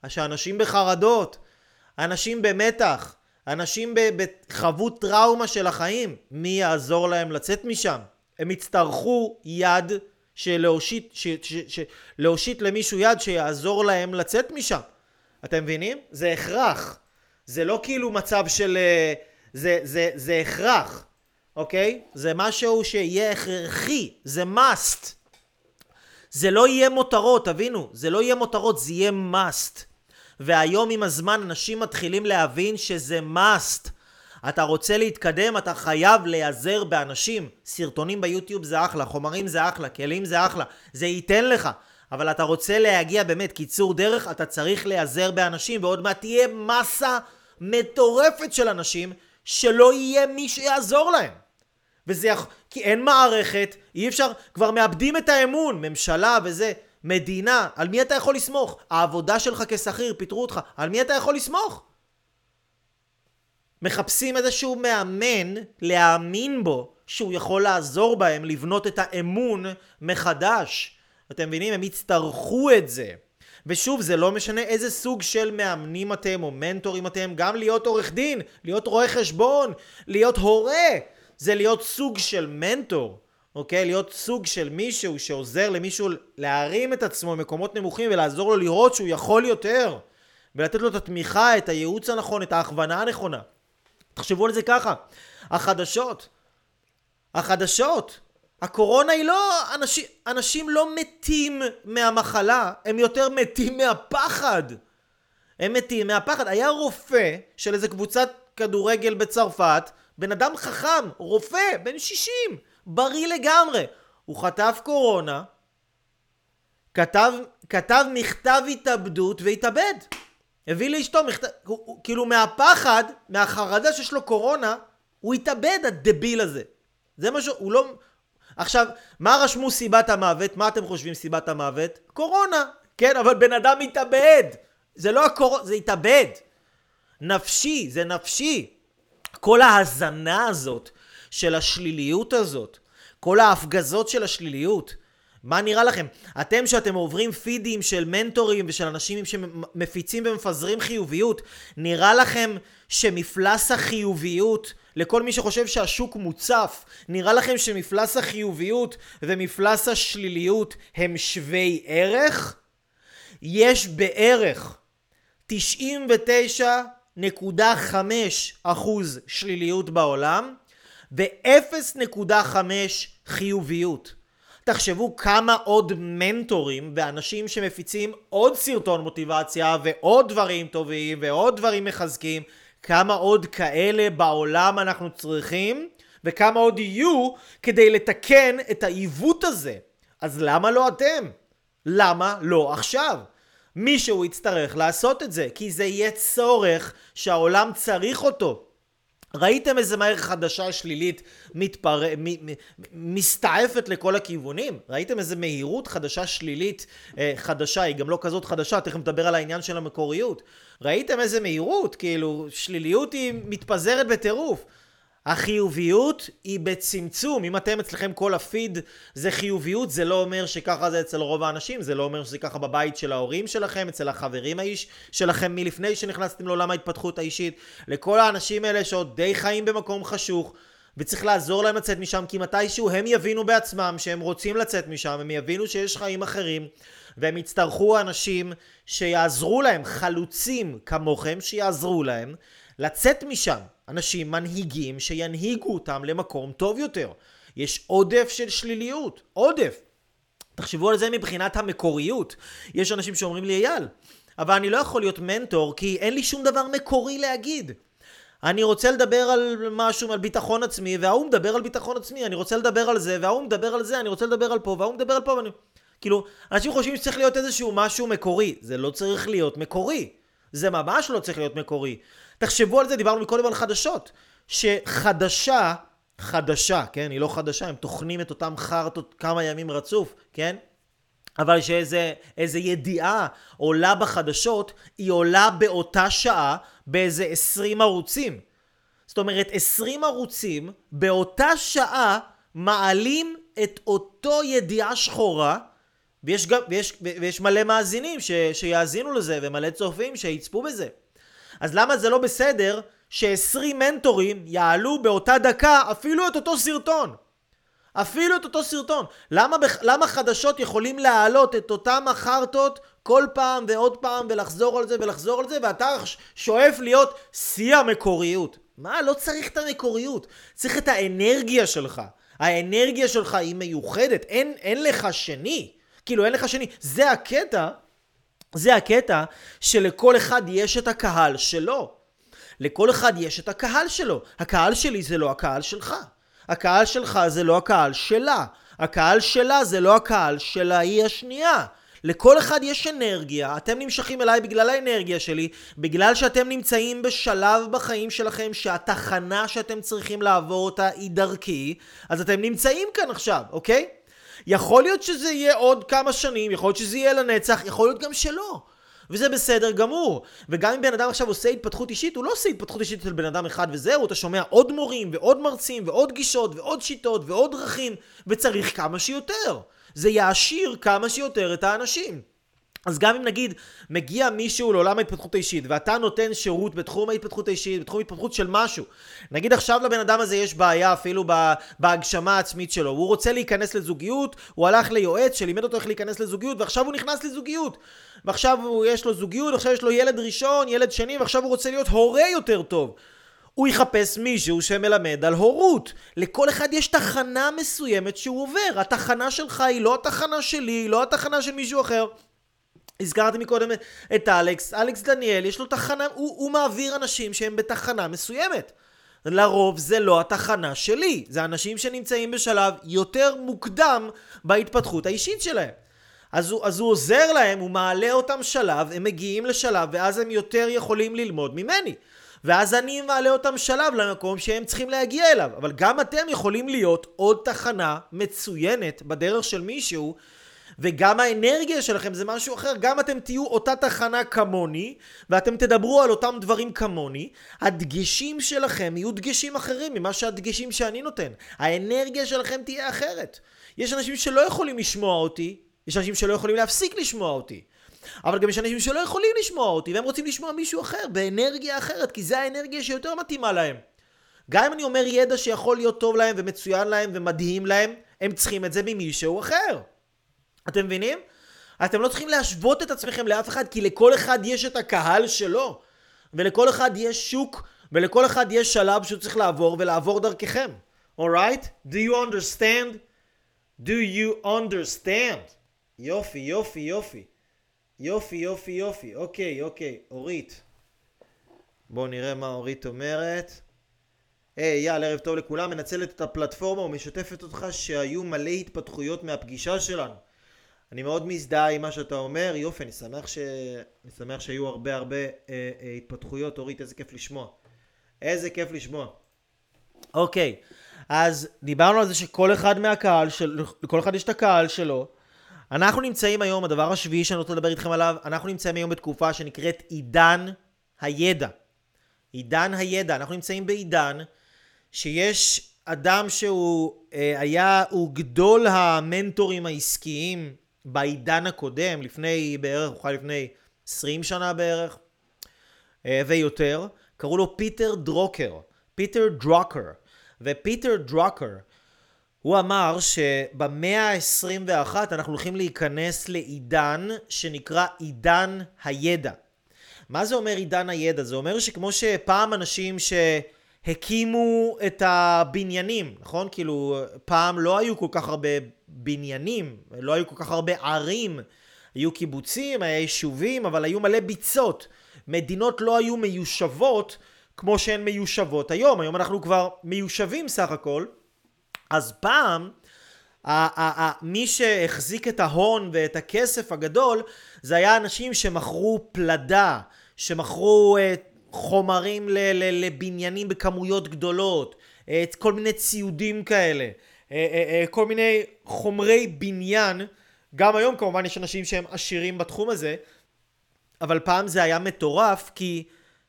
שאנשים בחרדות, אנשים במתח, אנשים בחוות טראומה של החיים, מי יעזור להם לצאת משם? הם יצטרכו יד שלהושיט, ש, ש, ש, להושיט למישהו יד שיעזור להם לצאת משם. אתם מבינים? זה הכרח. זה לא כאילו מצב של... אה, זה, זה, זה הכרח, אוקיי? זה משהו שיהיה הכרחי, זה must. זה לא יהיה מותרות, תבינו, זה לא יהיה מותרות, זה יהיה must. והיום עם הזמן אנשים מתחילים להבין שזה must. אתה רוצה להתקדם, אתה חייב להיעזר באנשים. סרטונים ביוטיוב זה אחלה, חומרים זה אחלה, כלים זה אחלה, זה ייתן לך. אבל אתה רוצה להגיע באמת, קיצור דרך, אתה צריך להיעזר באנשים, ועוד מעט תהיה מסה מטורפת של אנשים שלא יהיה מי שיעזור להם. וזה יכול... כי אין מערכת, אי אפשר, כבר מאבדים את האמון, ממשלה וזה, מדינה, על מי אתה יכול לסמוך? העבודה שלך כשכיר, פיטרו אותך, על מי אתה יכול לסמוך? מחפשים איזשהו מאמן להאמין בו שהוא יכול לעזור בהם לבנות את האמון מחדש. אתם מבינים? הם יצטרכו את זה. ושוב, זה לא משנה איזה סוג של מאמנים אתם או מנטורים אתם, גם להיות עורך דין, להיות רואה חשבון, להיות הורה, זה להיות סוג של מנטור, אוקיי? להיות סוג של מישהו שעוזר למישהו להרים את עצמו במקומות נמוכים ולעזור לו לראות שהוא יכול יותר, ולתת לו את התמיכה, את הייעוץ הנכון, את ההכוונה הנכונה. תחשבו על זה ככה, החדשות, החדשות, הקורונה היא לא, אנשים, אנשים לא מתים מהמחלה, הם יותר מתים מהפחד. הם מתים מהפחד. היה רופא של איזה קבוצת כדורגל בצרפת, בן אדם חכם, רופא, בן 60, בריא לגמרי. הוא חטף קורונה, כתב, כתב מכתב התאבדות והתאבד. הביא לאשתו מכתב, כאילו מהפחד, מהחרדה שיש לו קורונה, הוא התאבד הדביל הזה. זה מה שהוא לא... עכשיו, מה רשמו סיבת המוות? מה אתם חושבים סיבת המוות? קורונה. כן, אבל בן אדם התאבד. זה לא הקורונה, זה התאבד. נפשי, זה נפשי. כל ההזנה הזאת של השליליות הזאת. כל ההפגזות של השליליות. מה נראה לכם? אתם שאתם עוברים פידים של מנטורים ושל אנשים שמפיצים ומפזרים חיוביות, נראה לכם שמפלס החיוביות, לכל מי שחושב שהשוק מוצף, נראה לכם שמפלס החיוביות ומפלס השליליות הם שווי ערך? יש בערך 99.5% שליליות בעולם ו-0.5 חיוביות. תחשבו כמה עוד מנטורים ואנשים שמפיצים עוד סרטון מוטיבציה ועוד דברים טובים ועוד דברים מחזקים, כמה עוד כאלה בעולם אנחנו צריכים וכמה עוד יהיו כדי לתקן את העיוות הזה. אז למה לא אתם? למה לא עכשיו? מישהו יצטרך לעשות את זה, כי זה יהיה צורך שהעולם צריך אותו. ראיתם איזה מהר חדשה שלילית מתפר... מ... מ... מסתעפת לכל הכיוונים? ראיתם איזה מהירות חדשה שלילית אה, חדשה? היא גם לא כזאת חדשה, תכף נדבר על העניין של המקוריות. ראיתם איזה מהירות? כאילו, שליליות היא מתפזרת בטירוף. החיוביות היא בצמצום. אם אתם אצלכם כל הפיד זה חיוביות, זה לא אומר שככה זה אצל רוב האנשים, זה לא אומר שזה ככה בבית של ההורים שלכם, אצל החברים האיש שלכם מלפני שנכנסתם לעולם ההתפתחות האישית. לכל האנשים האלה שעוד די חיים במקום חשוך, וצריך לעזור להם לצאת משם, כי מתישהו הם יבינו בעצמם שהם רוצים לצאת משם, הם יבינו שיש חיים אחרים, והם יצטרכו אנשים שיעזרו להם, חלוצים כמוכם, שיעזרו להם לצאת משם. אנשים מנהיגים שינהיגו אותם למקום טוב יותר. יש עודף של שליליות, עודף. תחשבו על זה מבחינת המקוריות. יש אנשים שאומרים לי, אייל, אבל אני לא יכול להיות מנטור כי אין לי שום דבר מקורי להגיד. אני רוצה לדבר על משהו, על ביטחון עצמי, וההוא מדבר על ביטחון עצמי, אני רוצה לדבר על זה, וההוא מדבר על זה, אני רוצה לדבר על פה, וההוא מדבר על פה, ואני... כאילו, אנשים חושבים שצריך להיות איזשהו משהו מקורי. זה לא צריך להיות מקורי. זה ממש לא צריך להיות מקורי. תחשבו על זה, דיברנו מקודם על חדשות. שחדשה, חדשה, כן? היא לא חדשה, הם טוחנים את אותם חרטות כמה ימים רצוף, כן? אבל שאיזה ידיעה עולה בחדשות, היא עולה באותה שעה באיזה 20 ערוצים. זאת אומרת, 20 ערוצים באותה שעה מעלים את אותו ידיעה שחורה, ויש, גם, ויש, ויש מלא מאזינים ש, שיאזינו לזה, ומלא צופים שיצפו בזה. אז למה זה לא בסדר ש-20 מנטורים יעלו באותה דקה אפילו את אותו סרטון? אפילו את אותו סרטון. למה, למה חדשות יכולים להעלות את אותם החרטות כל פעם ועוד פעם ולחזור על זה ולחזור על זה ואתה שואף להיות שיא המקוריות? מה? לא צריך את המקוריות. צריך את האנרגיה שלך. האנרגיה שלך היא מיוחדת. אין, אין לך שני. כאילו אין לך שני. זה הקטע זה הקטע שלכל אחד יש את הקהל שלו. לכל אחד יש את הקהל שלו. הקהל שלי זה לא הקהל שלך. הקהל שלך זה לא הקהל שלה. הקהל שלה זה לא הקהל של האי השנייה. לכל אחד יש אנרגיה, אתם נמשכים אליי בגלל האנרגיה שלי, בגלל שאתם נמצאים בשלב בחיים שלכם שהתחנה שאתם צריכים לעבור אותה היא דרכי, אז אתם נמצאים כאן עכשיו, אוקיי? יכול להיות שזה יהיה עוד כמה שנים, יכול להיות שזה יהיה לנצח, יכול להיות גם שלא. וזה בסדר גמור. וגם אם בן אדם עכשיו עושה התפתחות אישית, הוא לא עושה התפתחות אישית של בן אדם אחד וזהו, אתה שומע עוד מורים ועוד מרצים ועוד גישות ועוד שיטות ועוד דרכים, וצריך כמה שיותר. זה יעשיר כמה שיותר את האנשים. אז גם אם נגיד מגיע מישהו לעולם ההתפתחות האישית ואתה נותן שירות בתחום ההתפתחות האישית, בתחום ההתפתחות של משהו נגיד עכשיו לבן אדם הזה יש בעיה אפילו בהגשמה העצמית שלו הוא רוצה להיכנס לזוגיות, הוא הלך ליועץ שלימד אותו איך להיכנס לזוגיות ועכשיו הוא נכנס לזוגיות ועכשיו הוא, יש לו זוגיות, עכשיו יש לו ילד ראשון, ילד שני ועכשיו הוא רוצה להיות הורה יותר טוב הוא יחפש מישהו שמלמד על הורות. לכל אחד יש תחנה מסוימת שהוא עובר. התחנה שלך היא לא התחנה שלי, היא לא התחנה של מישהו אחר. הזכרתי מקודם את אלכס, אלכס דניאל, יש לו תחנה, הוא, הוא מעביר אנשים שהם בתחנה מסוימת. לרוב זה לא התחנה שלי, זה אנשים שנמצאים בשלב יותר מוקדם בהתפתחות האישית שלהם. אז הוא, אז הוא עוזר להם, הוא מעלה אותם שלב, הם מגיעים לשלב ואז הם יותר יכולים ללמוד ממני. ואז אני מעלה אותם שלב למקום שהם צריכים להגיע אליו. אבל גם אתם יכולים להיות עוד תחנה מצוינת בדרך של מישהו וגם האנרגיה שלכם זה משהו אחר. גם אתם תהיו אותה תחנה כמוני, ואתם תדברו על אותם דברים כמוני, הדגשים שלכם יהיו דגשים אחרים ממה שהדגשים שאני נותן. האנרגיה שלכם תהיה אחרת. יש אנשים שלא יכולים לשמוע אותי, יש אנשים שלא יכולים להפסיק לשמוע אותי. אבל גם יש אנשים שלא יכולים לשמוע אותי, והם רוצים לשמוע מישהו אחר, באנרגיה אחרת, כי זה האנרגיה שיותר מתאימה להם. גם אם אני אומר ידע שיכול להיות טוב להם ומצוין להם ומדהים להם, הם צריכים את זה ממישהו אחר. אתם מבינים? אתם לא צריכים להשוות את עצמכם לאף אחד, כי לכל אחד יש את הקהל שלו. ולכל אחד יש שוק, ולכל אחד יש שלב שהוא צריך לעבור ולעבור דרככם. אורייט? Right? Do you understand? Do you understand? יופי, יופי, יופי. יופי, יופי, יופי. אוקיי, אוקיי. אורית. בואו נראה מה אורית אומרת. היי, hey, יאללה, ערב טוב לכולם. מנצלת את הפלטפורמה ומשתפת אותך שהיו מלא התפתחויות מהפגישה שלנו. אני מאוד מזדהה עם מה שאתה אומר. יופי, אני שמח, ש... אני שמח שהיו הרבה הרבה אה, אה, התפתחויות. אורית, איזה כיף לשמוע. איזה כיף לשמוע. אוקיי, אז דיברנו על זה שכל אחד מהקהל, של... לכל אחד יש את הקהל שלו. אנחנו נמצאים היום, הדבר השביעי שאני רוצה לדבר איתכם עליו, אנחנו נמצאים היום בתקופה שנקראת עידן הידע. עידן הידע. אנחנו נמצאים בעידן שיש אדם שהוא אה, היה, הוא גדול המנטורים העסקיים בעידן הקודם, לפני בערך, חי לפני 20 שנה בערך, אה, ויותר. קראו לו פיטר דרוקר. פיטר דרוקר. ופיטר דרוקר הוא אמר שבמאה ה-21 אנחנו הולכים להיכנס לעידן שנקרא עידן הידע. מה זה אומר עידן הידע? זה אומר שכמו שפעם אנשים שהקימו את הבניינים, נכון? כאילו, פעם לא היו כל כך הרבה בניינים, לא היו כל כך הרבה ערים, היו קיבוצים, היה יישובים, אבל היו מלא ביצות. מדינות לא היו מיושבות כמו שהן מיושבות היום. היום אנחנו כבר מיושבים סך הכל. אז פעם, מי שהחזיק את ההון ואת הכסף הגדול זה היה אנשים שמכרו פלדה, שמכרו uh, חומרים לבניינים בכמויות גדולות, uh, כל מיני ציודים כאלה, כל מיני חומרי בניין. גם היום כמובן יש אנשים שהם עשירים בתחום הזה, אבל פעם זה היה מטורף כי,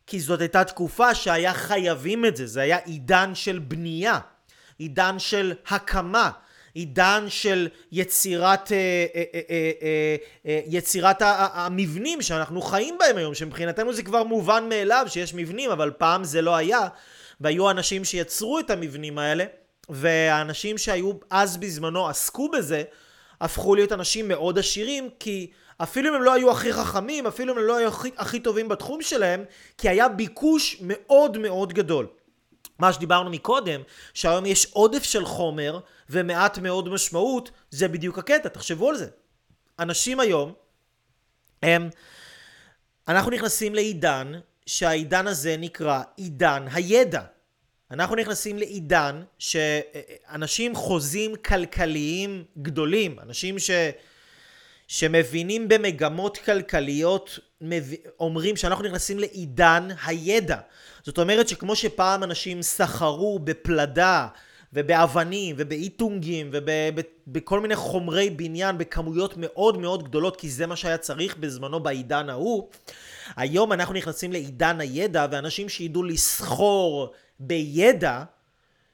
כי זאת הייתה תקופה שהיה חייבים את זה, זה היה עידן של בנייה. עידן של הקמה, עידן של יצירת, אה, אה, אה, יצירת המבנים שאנחנו חיים בהם היום, שמבחינתנו זה כבר מובן מאליו שיש מבנים, אבל פעם זה לא היה, והיו אנשים שיצרו את המבנים האלה, והאנשים שהיו אז בזמנו עסקו בזה, הפכו להיות אנשים מאוד עשירים, כי אפילו אם הם לא היו הכי חכמים, אפילו אם הם לא היו הכי, הכי טובים בתחום שלהם, כי היה ביקוש מאוד מאוד גדול. מה שדיברנו מקודם, שהיום יש עודף של חומר ומעט מאוד משמעות, זה בדיוק הקטע, תחשבו על זה. אנשים היום, הם, אנחנו נכנסים לעידן, שהעידן הזה נקרא עידן הידע. אנחנו נכנסים לעידן שאנשים חוזים כלכליים גדולים, אנשים ש... שמבינים במגמות כלכליות, אומרים שאנחנו נכנסים לעידן הידע. זאת אומרת שכמו שפעם אנשים סחרו בפלדה ובאבנים ובאיטונגים ובכל מיני חומרי בניין בכמויות מאוד מאוד גדולות כי זה מה שהיה צריך בזמנו בעידן ההוא היום אנחנו נכנסים לעידן הידע ואנשים שידעו לסחור בידע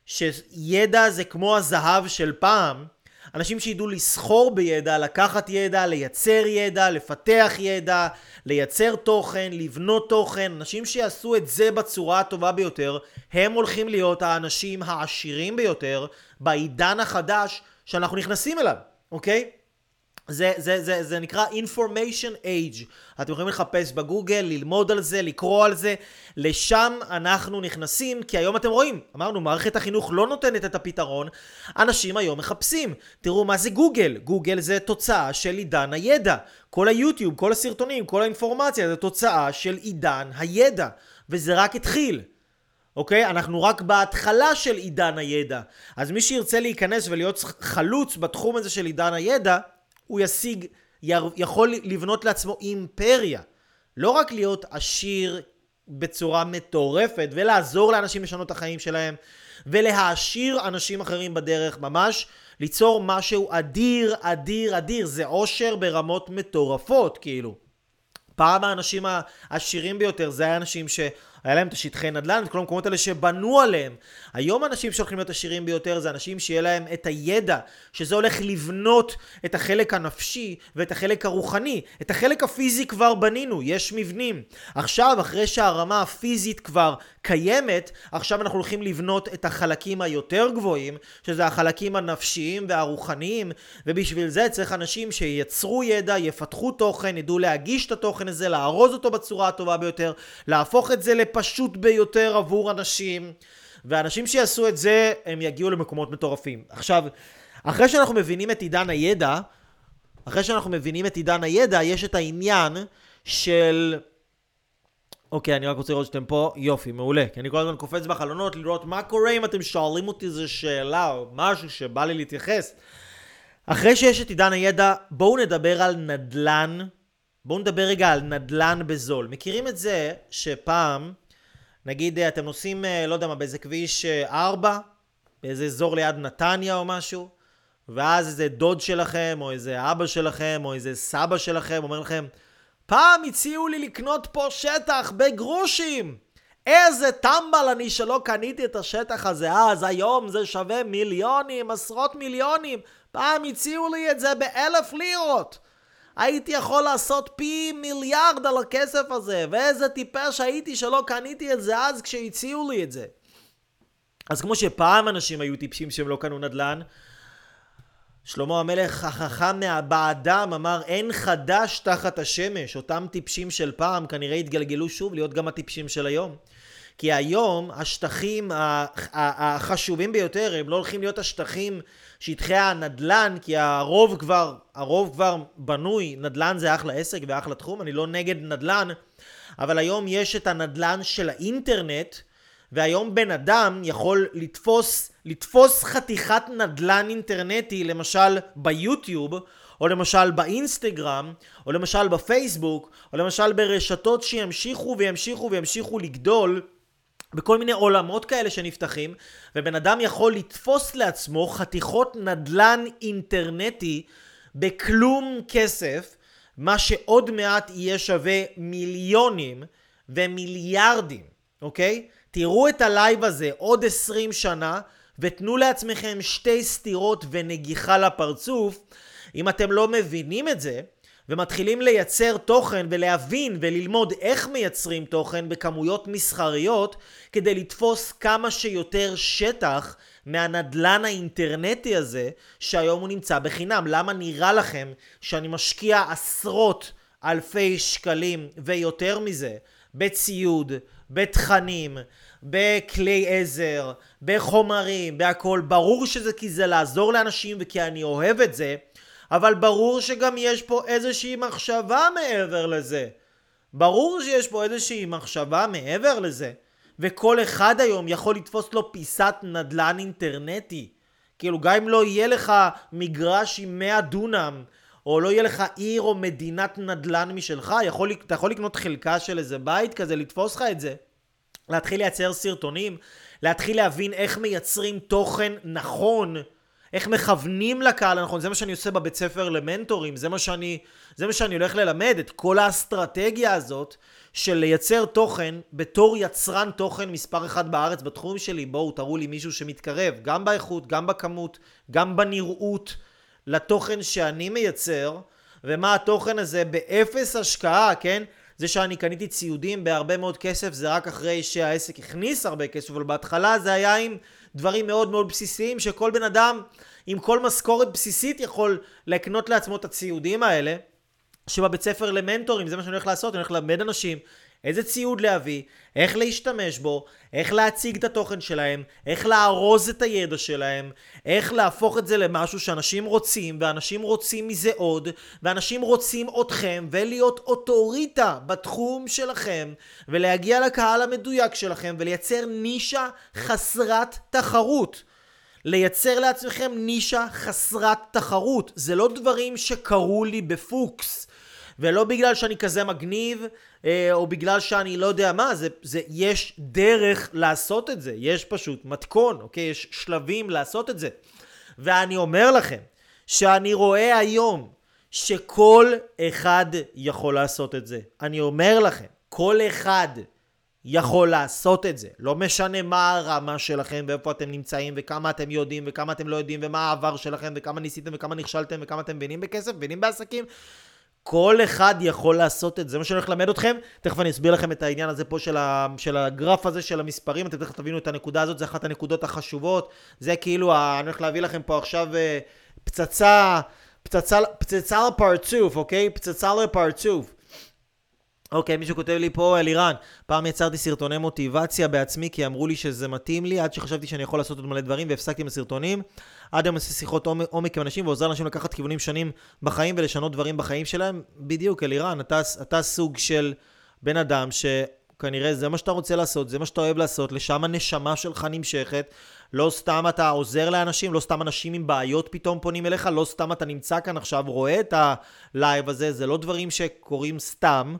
שידע זה כמו הזהב של פעם אנשים שידעו לסחור בידע, לקחת ידע, לייצר ידע, לפתח ידע, לייצר תוכן, לבנות תוכן, אנשים שיעשו את זה בצורה הטובה ביותר, הם הולכים להיות האנשים העשירים ביותר בעידן החדש שאנחנו נכנסים אליו, אוקיי? זה, זה, זה, זה נקרא information age. אתם יכולים לחפש בגוגל, ללמוד על זה, לקרוא על זה. לשם אנחנו נכנסים, כי היום אתם רואים, אמרנו, מערכת החינוך לא נותנת את הפתרון, אנשים היום מחפשים. תראו מה זה גוגל. גוגל זה תוצאה של עידן הידע. כל היוטיוב, כל הסרטונים, כל האינפורמציה זה תוצאה של עידן הידע. וזה רק התחיל. אוקיי? אנחנו רק בהתחלה של עידן הידע. אז מי שירצה להיכנס ולהיות חלוץ בתחום הזה של עידן הידע, הוא ישיג, יכול לבנות לעצמו אימפריה. לא רק להיות עשיר בצורה מטורפת, ולעזור לאנשים לשנות את החיים שלהם, ולהעשיר אנשים אחרים בדרך, ממש ליצור משהו אדיר, אדיר, אדיר. זה עושר ברמות מטורפות, כאילו. פעם האנשים העשירים ביותר זה היה אנשים ש... היה להם את השטחי נדל"ן, את כל המקומות האלה שבנו עליהם. היום אנשים שהולכים להיות עשירים ביותר זה אנשים שיהיה להם את הידע, שזה הולך לבנות את החלק הנפשי ואת החלק הרוחני. את החלק הפיזי כבר בנינו, יש מבנים. עכשיו, אחרי שהרמה הפיזית כבר קיימת, עכשיו אנחנו הולכים לבנות את החלקים היותר גבוהים, שזה החלקים הנפשיים והרוחניים, ובשביל זה צריך אנשים שייצרו ידע, יפתחו תוכן, ידעו להגיש את התוכן הזה, לארוז אותו בצורה הטובה ביותר, להפוך את זה פשוט ביותר עבור אנשים, ואנשים שיעשו את זה, הם יגיעו למקומות מטורפים. עכשיו, אחרי שאנחנו מבינים את עידן הידע, אחרי שאנחנו מבינים את עידן הידע, יש את העניין של... אוקיי, אני רק רוצה לראות שאתם פה, יופי, מעולה. כי אני כל הזמן קופץ בחלונות לראות מה קורה אם אתם שואלים אותי איזה שאלה או משהו שבא לי להתייחס. אחרי שיש את עידן הידע, בואו נדבר על נדל"ן. בואו נדבר רגע על נדל"ן בזול. מכירים את זה שפעם נגיד אה, אתם נוסעים, אה, לא יודע מה, באיזה כביש 4, אה, באיזה אזור ליד נתניה או משהו, ואז איזה דוד שלכם, או איזה אבא שלכם, או איזה סבא שלכם, אומר לכם, פעם הציעו לי לקנות פה שטח בגרושים! איזה טמבל אני שלא קניתי את השטח הזה אז, היום זה שווה מיליונים, עשרות מיליונים. פעם הציעו לי את זה באלף לירות. הייתי יכול לעשות פי מיליארד על הכסף הזה, ואיזה טיפש הייתי שלא קניתי את זה אז כשהציעו לי את זה. אז כמו שפעם אנשים היו טיפשים שהם לא קנו נדל"ן, שלמה המלך החכם באדם אמר אין חדש תחת השמש. אותם טיפשים של פעם כנראה יתגלגלו שוב להיות גם הטיפשים של היום. כי היום השטחים החשובים ביותר הם לא הולכים להיות השטחים שטחי הנדל"ן, כי הרוב כבר, הרוב כבר בנוי, נדל"ן זה אחלה עסק ואחלה תחום, אני לא נגד נדל"ן, אבל היום יש את הנדל"ן של האינטרנט, והיום בן אדם יכול לתפוס, לתפוס חתיכת נדל"ן אינטרנטי, למשל ביוטיוב, או למשל באינסטגרם, או למשל בפייסבוק, או למשל ברשתות שימשיכו וימשיכו וימשיכו לגדול, בכל מיני עולמות כאלה שנפתחים, ובן אדם יכול לתפוס לעצמו חתיכות נדלן אינטרנטי בכלום כסף, מה שעוד מעט יהיה שווה מיליונים ומיליארדים, אוקיי? תראו את הלייב הזה עוד 20 שנה, ותנו לעצמכם שתי סטירות ונגיחה לפרצוף. אם אתם לא מבינים את זה, ומתחילים לייצר תוכן ולהבין וללמוד איך מייצרים תוכן בכמויות מסחריות כדי לתפוס כמה שיותר שטח מהנדלן האינטרנטי הזה שהיום הוא נמצא בחינם. למה נראה לכם שאני משקיע עשרות אלפי שקלים ויותר מזה בציוד, בתכנים, בכלי עזר, בחומרים, בהכל. ברור שזה כי זה לעזור לאנשים וכי אני אוהב את זה. אבל ברור שגם יש פה איזושהי מחשבה מעבר לזה. ברור שיש פה איזושהי מחשבה מעבר לזה. וכל אחד היום יכול לתפוס לו פיסת נדל"ן אינטרנטי. כאילו גם אם לא יהיה לך מגרש עם 100 דונם, או לא יהיה לך עיר או מדינת נדל"ן משלך, יכול, אתה יכול לקנות חלקה של איזה בית כזה, לתפוס לך את זה. להתחיל לייצר סרטונים, להתחיל להבין איך מייצרים תוכן נכון. איך מכוונים לקהל הנכון, זה מה שאני עושה בבית ספר למנטורים, זה מה שאני, זה מה שאני הולך ללמד, את כל האסטרטגיה הזאת של לייצר תוכן בתור יצרן תוכן מספר אחד בארץ בתחום שלי, בואו תראו לי מישהו שמתקרב, גם באיכות, גם בכמות, גם בנראות לתוכן שאני מייצר, ומה התוכן הזה? באפס השקעה, כן? זה שאני קניתי ציודים בהרבה מאוד כסף זה רק אחרי שהעסק הכניס הרבה כסף, אבל בהתחלה זה היה עם דברים מאוד מאוד בסיסיים שכל בן אדם עם כל משכורת בסיסית יכול לקנות לעצמו את הציודים האלה. שבבית ספר למנטורים, זה מה שאני הולך לעשות, אני הולך ללמד אנשים איזה ציוד להביא, איך להשתמש בו, איך להציג את התוכן שלהם, איך לארוז את הידע שלהם, איך להפוך את זה למשהו שאנשים רוצים, ואנשים רוצים מזה עוד, ואנשים רוצים אתכם, ולהיות אוטוריטה בתחום שלכם, ולהגיע לקהל המדויק שלכם, ולייצר נישה חסרת תחרות. לייצר לעצמכם נישה חסרת תחרות. זה לא דברים שקרו לי בפוקס. ולא בגלל שאני כזה מגניב, או בגלל שאני לא יודע מה, זה, זה, יש דרך לעשות את זה, יש פשוט מתכון, אוקיי? יש שלבים לעשות את זה. ואני אומר לכם, שאני רואה היום שכל אחד יכול לעשות את זה. אני אומר לכם, כל אחד יכול לעשות את זה. לא משנה מה הרמה שלכם ואיפה אתם נמצאים וכמה אתם יודעים וכמה אתם לא יודעים ומה העבר שלכם וכמה ניסיתם וכמה נכשלתם וכמה אתם מבינים בכסף, מבינים בעסקים. כל אחד יכול לעשות את זה. זה מה שאני הולך ללמד אתכם. תכף אני אסביר לכם את העניין הזה פה של, ה, של הגרף הזה של המספרים. אתם תכף תבינו את הנקודה הזאת, זה אחת הנקודות החשובות. זה כאילו, אני הולך להביא לכם פה עכשיו אה, פצצה, פצצה, פצצה לפרצוף, אוקיי? פצצה לפרצוף. אוקיי, מישהו כותב לי פה, אלירן, פעם יצרתי סרטוני מוטיבציה בעצמי כי אמרו לי שזה מתאים לי, עד שחשבתי שאני יכול לעשות עוד מלא דברים והפסקתי עם הסרטונים. עד היום עושה שיחות עומק עם אנשים ועוזר לאנשים לקחת כיוונים שונים בחיים ולשנות דברים בחיים שלהם. בדיוק, אלירן, אתה, אתה סוג של בן אדם שכנראה זה מה שאתה רוצה לעשות, זה מה שאתה אוהב לעשות, לשם הנשמה שלך נמשכת. לא סתם אתה עוזר לאנשים, לא סתם אנשים עם בעיות פתאום פונים אליך, לא סתם אתה נמצא כאן עכשיו, רואה את הלייב הזה, זה לא דברים שקורים סתם.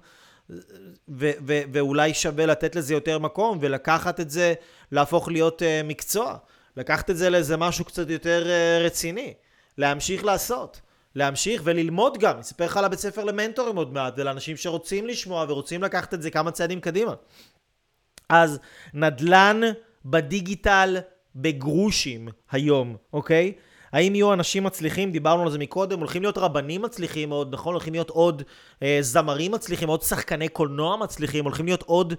ו- ו- ואולי שווה לתת לזה יותר מקום ולקחת את זה, להפוך להיות uh, מקצוע. לקחת את זה לאיזה משהו קצת יותר uh, רציני. להמשיך לעשות. להמשיך וללמוד גם. אני אספר לך על הבית ספר למנטורים עוד מעט, ולאנשים שרוצים לשמוע ורוצים לקחת את זה כמה צעדים קדימה. אז נדל"ן בדיגיטל בגרושים היום, אוקיי? האם יהיו אנשים מצליחים, דיברנו על זה מקודם, הולכים להיות רבנים מצליחים מאוד, נכון? הולכים להיות עוד אה, זמרים מצליחים, עוד שחקני קולנוע מצליחים, הולכים להיות עוד,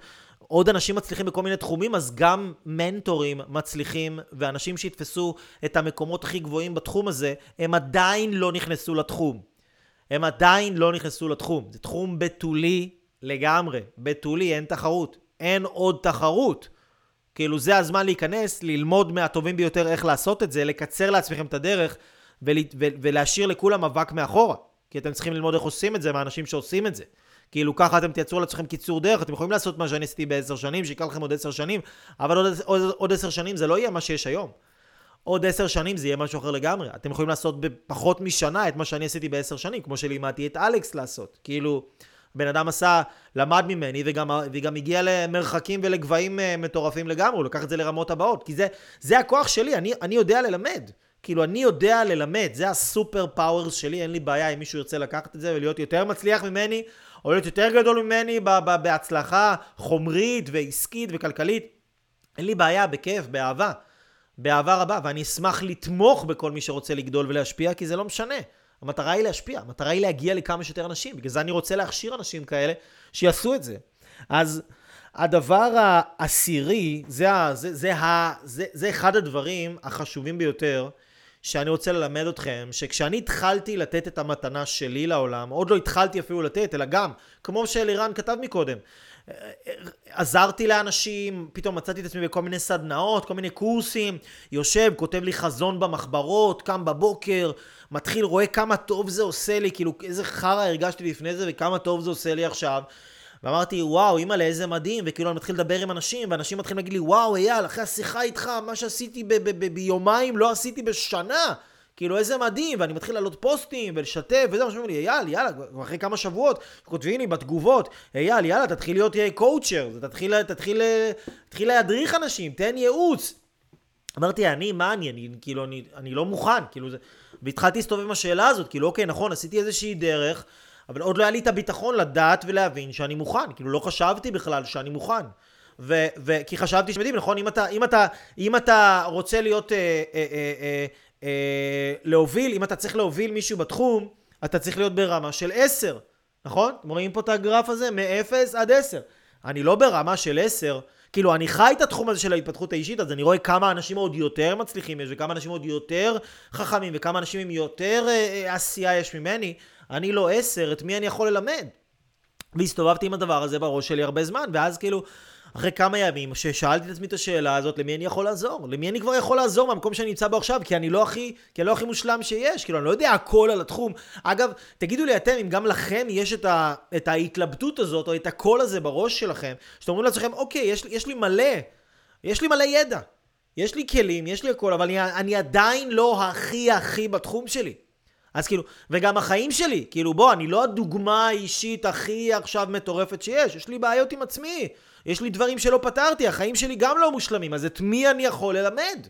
עוד אנשים מצליחים בכל מיני תחומים, אז גם מנטורים מצליחים, ואנשים שיתפסו את המקומות הכי גבוהים בתחום הזה, הם עדיין לא נכנסו לתחום. הם עדיין לא נכנסו לתחום. זה תחום בתולי לגמרי. בתולי, אין תחרות. אין עוד תחרות. כאילו זה הזמן להיכנס, ללמוד מהטובים ביותר איך לעשות את זה, לקצר לעצמכם את הדרך ול, ו, ולהשאיר לכולם אבק מאחורה. כי אתם צריכים ללמוד איך עושים את זה מהאנשים שעושים את זה. כאילו ככה אתם תייצרו לעצמכם קיצור דרך, אתם יכולים לעשות מה שאני עשיתי בעשר שנים, שיקח לכם עוד עשר שנים, אבל עוד, עוד, עוד עשר שנים זה לא יהיה מה שיש היום. עוד עשר שנים זה יהיה משהו אחר לגמרי. אתם יכולים לעשות בפחות משנה את מה שאני עשיתי בעשר שנים, כמו שלימדתי את אלכס לעשות. כאילו, בן אדם עשה, למד ממני וגם, וגם הגיע למרחקים ולגבהים uh, מטורפים לגמרי, הוא לקח את זה לרמות הבאות, כי זה, זה הכוח שלי, אני, אני יודע ללמד. כאילו, אני יודע ללמד, זה ה superpowers שלי, אין לי בעיה אם מישהו ירצה לקחת את זה ולהיות יותר מצליח ממני, או להיות יותר גדול ממני בהצלחה חומרית ועסקית וכלכלית. אין לי בעיה, בכיף, באהבה. באהבה רבה, ואני אשמח לתמוך בכל מי שרוצה לגדול ולהשפיע, כי זה לא משנה. המטרה היא להשפיע, המטרה היא להגיע לכמה שיותר אנשים. בגלל זה אני רוצה להכשיר אנשים כאלה שיעשו את זה. אז הדבר העשירי, זה, זה, זה, זה, זה, זה אחד הדברים החשובים ביותר שאני רוצה ללמד אתכם, שכשאני התחלתי לתת את המתנה שלי לעולם, עוד לא התחלתי אפילו לתת, אלא גם, כמו שאלירן כתב מקודם, עזרתי לאנשים, פתאום מצאתי את עצמי בכל מיני סדנאות, כל מיני קורסים, יושב, כותב לי חזון במחברות, קם בבוקר, מתחיל, רואה כמה טוב זה עושה לי, כאילו איזה חרא הרגשתי לפני זה וכמה טוב זה עושה לי עכשיו. ואמרתי, וואו, אימא'לה, איזה מדהים, וכאילו אני מתחיל לדבר עם אנשים, ואנשים מתחילים להגיד לי, וואו, אייל, אחרי השיחה איתך, מה שעשיתי ביומיים לא עשיתי בשנה. כאילו איזה מדהים, ואני מתחיל לעלות פוסטים ולשתף, וזה מה שאומרים לי, אייל, יאללה, אחרי כמה שבועות, כותבים לי בתגובות, אייל, יאללה, תתחיל להיות קואוצ'ר, תתחיל, תתחיל, תתחיל להדריך אנשים, תן ייעוץ. אמרתי, אני, מה אני, אני, כאילו, אני, אני לא מוכן, כאילו זה... והתחלתי להסתובב עם השאלה הזאת, כאילו, אוקיי, נכון, עשיתי איזושהי דרך, אבל עוד לא היה לי את הביטחון לדעת ולהבין שאני מוכן, כאילו, לא חשבתי בכלל שאני מוכן. ו, ו, כי חשבתי יודעים, נכון, אם אתה, אם אתה, אם אתה רוצה להיות, אה, אה, אה, אה, אה, להוביל, אם אתה צריך להוביל מישהו בתחום, אתה צריך להיות ברמה של 10, נכון? אתם רואים פה את הגרף הזה? מ-0 עד 10. אני לא ברמה של 10, כאילו אני חי את התחום הזה של ההתפתחות האישית, אז אני רואה כמה אנשים עוד יותר מצליחים יש, וכמה אנשים עוד יותר חכמים, וכמה אנשים עם יותר אה, אה עשייה יש ממני. אני לא 10, את מי אני יכול ללמד? והסתובבתי עם הדבר הזה בראש שלי הרבה זמן, ואז כאילו אחרי כמה ימים ששאלתי את עצמי את השאלה הזאת, למי אני יכול לעזור? למי אני כבר יכול לעזור מהמקום שאני נמצא בו עכשיו? כי אני לא הכי, כי אני לא הכי מושלם שיש, כאילו, אני לא יודע הכל על התחום. אגב, תגידו לי אתם, אם גם לכם יש את, ה, את ההתלבטות הזאת, או את הקול הזה בראש שלכם, שאתם אומרים לעצמכם, אוקיי, יש, יש לי מלא, יש לי מלא ידע. יש לי כלים, יש לי הכל, אבל אני, אני עדיין לא הכי הכי בתחום שלי. אז כאילו, וגם החיים שלי, כאילו בוא, אני לא הדוגמה האישית הכי עכשיו מטורפת שיש, יש לי בעיות עם עצמי, יש לי דברים שלא פתרתי, החיים שלי גם לא מושלמים, אז את מי אני יכול ללמד?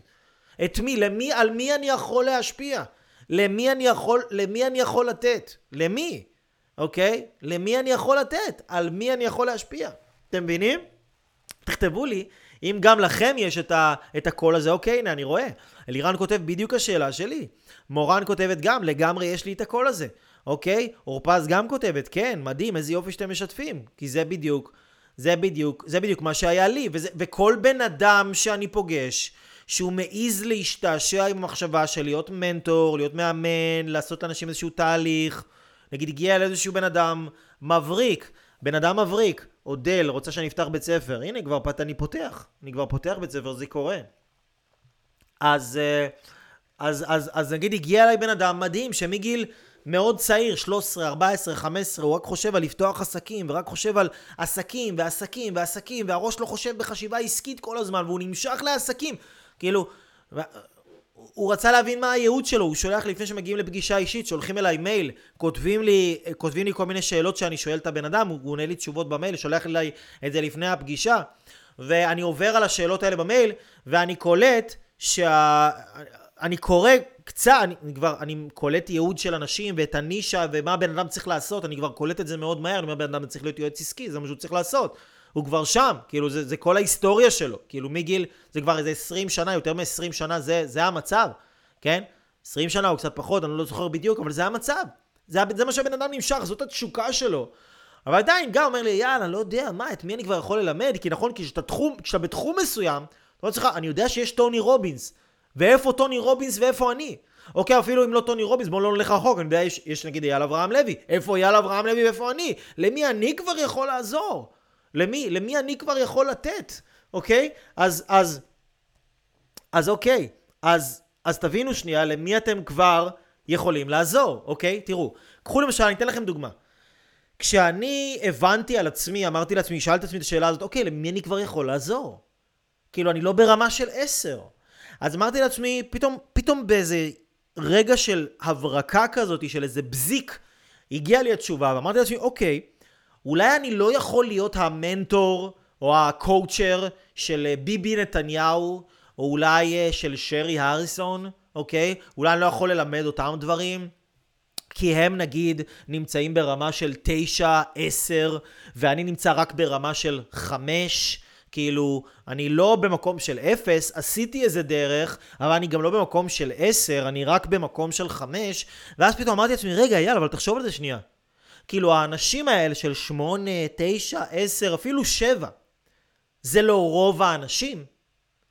את מי? למי? על מי אני יכול להשפיע? למי אני יכול, למי אני יכול לתת? למי? אוקיי? למי אני יכול לתת? על מי אני יכול להשפיע? אתם מבינים? תכתבו לי אם גם לכם יש את, ה, את הקול הזה, אוקיי, הנה, אני רואה. אלירן כותב בדיוק השאלה שלי. מורן כותבת גם, לגמרי יש לי את הקול הזה. אוקיי? אורפז גם כותבת, כן, מדהים, איזה יופי שאתם משתפים. כי זה בדיוק, זה בדיוק, זה בדיוק מה שהיה לי. וזה, וכל בן אדם שאני פוגש, שהוא מעז להשתעשע עם המחשבה של להיות מנטור, להיות מאמן, לעשות לאנשים איזשהו תהליך. נגיד הגיע לאיזשהו בן אדם מבריק, בן אדם מבריק, אודל, רוצה שאני אפתח בית ספר. הנה, כבר פת, אני פותח. אני כבר פותח בית ספר, זה קורה. אז, אה, אז, אז, אז נגיד הגיע אליי בן אדם מדהים, שמגיל מאוד צעיר, 13, 14, 15, הוא רק חושב על לפתוח עסקים, ורק חושב על עסקים, ועסקים, ועסקים, והראש לא חושב בחשיבה עסקית כל הזמן, והוא נמשך לעסקים. כאילו, הוא רצה להבין מה הייעוד שלו, הוא שולח לפני שמגיעים לפגישה אישית, שולחים אליי מייל, כותבים לי, כותבים לי כל מיני שאלות שאני שואל את הבן אדם, הוא עונה לי תשובות במייל, שולח לי את זה לפני הפגישה, ואני עובר על השאלות האלה במייל, ואני קולט שה... אני קורא קצת, אני, כבר, אני קולט ייעוד של אנשים ואת הנישה ומה בן אדם צריך לעשות, אני כבר קולט את זה מאוד מהר, אני אומר בן אדם צריך להיות יועץ עסקי, זה מה שהוא צריך לעשות. הוא כבר שם, כאילו זה, זה כל ההיסטוריה שלו, כאילו מגיל, זה כבר איזה 20 שנה, יותר מ-20 שנה, זה, זה המצב, כן? 20 שנה או קצת פחות, אני לא זוכר בדיוק, אבל זה המצב. זה, זה מה שהבן אדם נמשך, זאת התשוקה שלו. אבל עדיין, גם אומר לי, יאללה, לא יודע, מה, את מי אני כבר יכול ללמד? כי נכון, כי כשאתה, תחום, כשאתה בתחום מסוים, לא צריך, אני יודע שיש טוני רובינס, ואיפה טוני רובינס ואיפה אני? אוקיי, אפילו אם לא טוני רובינס, בואו לא נלך רחוק, אני יודע, יש, יש נגיד אייל אברהם לוי, איפה אייל אברהם לוי ואיפה אני? למי אני כבר יכול לעזור? למי? למי אני כבר יכול לתת? אוקיי? אז, אז, אז אוקיי. אז, אז תבינו שנייה למי אתם כבר יכולים לעזור, אוקיי? תראו, קחו למשל, אני אתן לכם דוגמה. כשאני הבנתי על עצמי, אמרתי לעצמי, שאלתי את עצמי את השאלה הזאת, אוקיי, למי אני כבר יכול לעזור? כאילו, אני לא ברמה של עשר. אז אמרתי לעצמי, פתאום, פתאום באיזה רגע של הברקה כזאת, של איזה בזיק, הגיעה לי התשובה, ואמרתי לעצמי, אוקיי, אולי אני לא יכול להיות המנטור או הקואוצ'ר של אה, ביבי נתניהו, או אולי אה, של שרי הריסון, אוקיי? אולי אני לא יכול ללמד אותם דברים. כי הם נגיד נמצאים ברמה של 9, 10, ואני נמצא רק ברמה של 5. כאילו, אני לא במקום של 0, עשיתי איזה דרך, אבל אני גם לא במקום של 10, אני רק במקום של 5, ואז פתאום אמרתי לעצמי, רגע, יאללה, אבל תחשוב על זה שנייה. כאילו האנשים האלה של שמונה, תשע, עשר, אפילו שבע, זה לא רוב האנשים.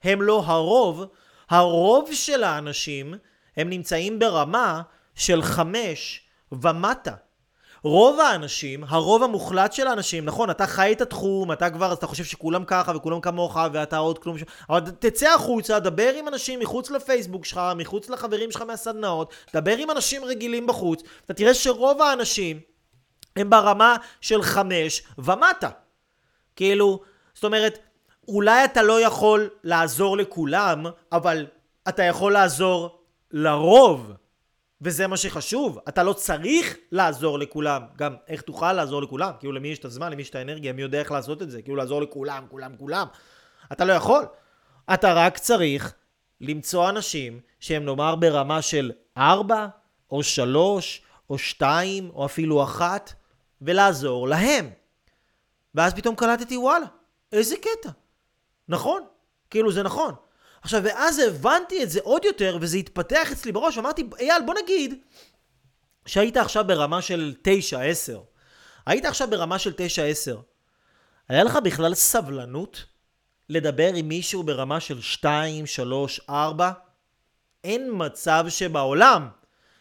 הם לא הרוב. הרוב של האנשים הם נמצאים ברמה של חמש ומטה. רוב האנשים, הרוב המוחלט של האנשים, נכון, אתה חי את התחום, אתה כבר, אתה חושב שכולם ככה וכולם כמוך ואתה עוד כלום, ש... אבל תצא החוצה, דבר עם אנשים מחוץ לפייסבוק שלך, מחוץ לחברים שלך מהסדנאות, דבר עם אנשים רגילים בחוץ, אתה תראה שרוב האנשים הם ברמה של חמש ומטה. כאילו, זאת אומרת, אולי אתה לא יכול לעזור לכולם, אבל אתה יכול לעזור לרוב. וזה מה שחשוב. אתה לא צריך לעזור לכולם. גם איך תוכל לעזור לכולם? כאילו למי יש את הזמן, למי יש את האנרגיה, מי יודע איך לעשות את זה? כאילו לעזור לכולם, כולם, כולם. אתה לא יכול. אתה רק צריך למצוא אנשים שהם נאמר ברמה של ארבע, או שלוש, או שתיים, או אפילו אחת, ולעזור להם. ואז פתאום קלטתי, וואלה, איזה קטע. נכון, כאילו זה נכון. עכשיו, ואז הבנתי את זה עוד יותר, וזה התפתח אצלי בראש, אמרתי, אייל, בוא נגיד שהיית עכשיו ברמה של 9-10. היית עכשיו ברמה של 9-10. היה לך בכלל סבלנות לדבר עם מישהו ברמה של 2, 3, 4? אין מצב שבעולם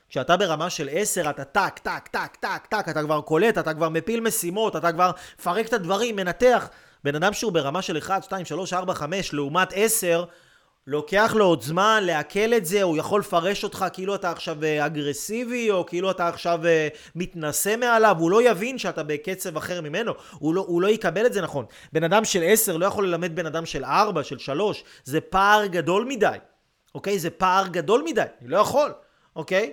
כשאתה ברמה של 10, אתה טק, טק, טק, טק, טק, אתה כבר קולט, אתה כבר מפיל משימות, אתה כבר מפרק את הדברים, מנתח. בן אדם שהוא ברמה של 1, 2, 3, 4, 5, לעומת 10, לוקח לו עוד זמן לעכל את זה, הוא יכול לפרש אותך כאילו אתה עכשיו אה, אגרסיבי, או כאילו אתה עכשיו אה, מתנשא מעליו, הוא לא יבין שאתה בקצב אחר ממנו, הוא לא, הוא לא יקבל את זה נכון. בן אדם של 10 לא יכול ללמד בן אדם של 4, של 3, זה פער גדול מדי, אוקיי? זה פער גדול מדי, אני לא יכול, אוקיי?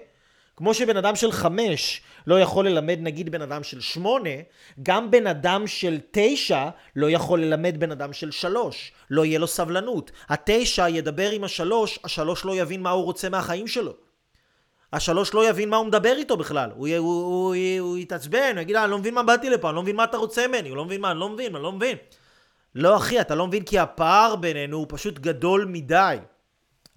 כמו שבן אדם של חמש לא יכול ללמד נגיד בן אדם של שמונה, גם בן אדם של תשע לא יכול ללמד בן אדם של שלוש. לא יהיה לו סבלנות. התשע ידבר עם השלוש, השלוש לא יבין מה הוא רוצה מהחיים שלו. השלוש לא יבין מה הוא מדבר איתו בכלל. הוא, הוא, הוא, הוא, הוא יתעצבן, הוא יגיד, אני לא מבין מה באתי לפה, אני לא מבין מה אתה רוצה ממני, הוא לא מבין מה, אני לא מבין, אני לא מבין. לא אחי, אתה לא מבין כי הפער בינינו הוא פשוט גדול מדי.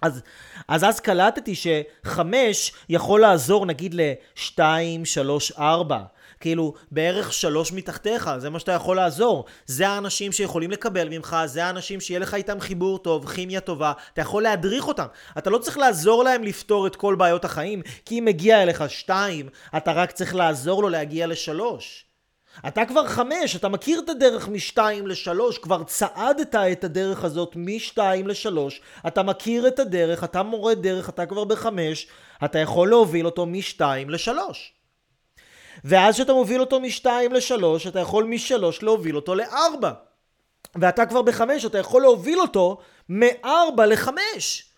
אז, אז אז קלטתי שחמש יכול לעזור נגיד לשתיים, שלוש, ארבע. כאילו, בערך שלוש מתחתיך, זה מה שאתה יכול לעזור. זה האנשים שיכולים לקבל ממך, זה האנשים שיהיה לך איתם חיבור טוב, כימיה טובה, אתה יכול להדריך אותם. אתה לא צריך לעזור להם לפתור את כל בעיות החיים, כי אם מגיע אליך שתיים, אתה רק צריך לעזור לו להגיע לשלוש. אתה כבר חמש, אתה מכיר את הדרך משתיים לשלוש, כבר צעדת את הדרך הזאת משתיים לשלוש, אתה מכיר את הדרך, אתה מורה דרך, אתה כבר בחמש, אתה יכול להוביל אותו משתיים לשלוש. ואז כשאתה מוביל אותו משתיים לשלוש, אתה יכול משלוש להוביל אותו לארבע. ואתה כבר בחמש, אתה יכול להוביל אותו מארבע לחמש.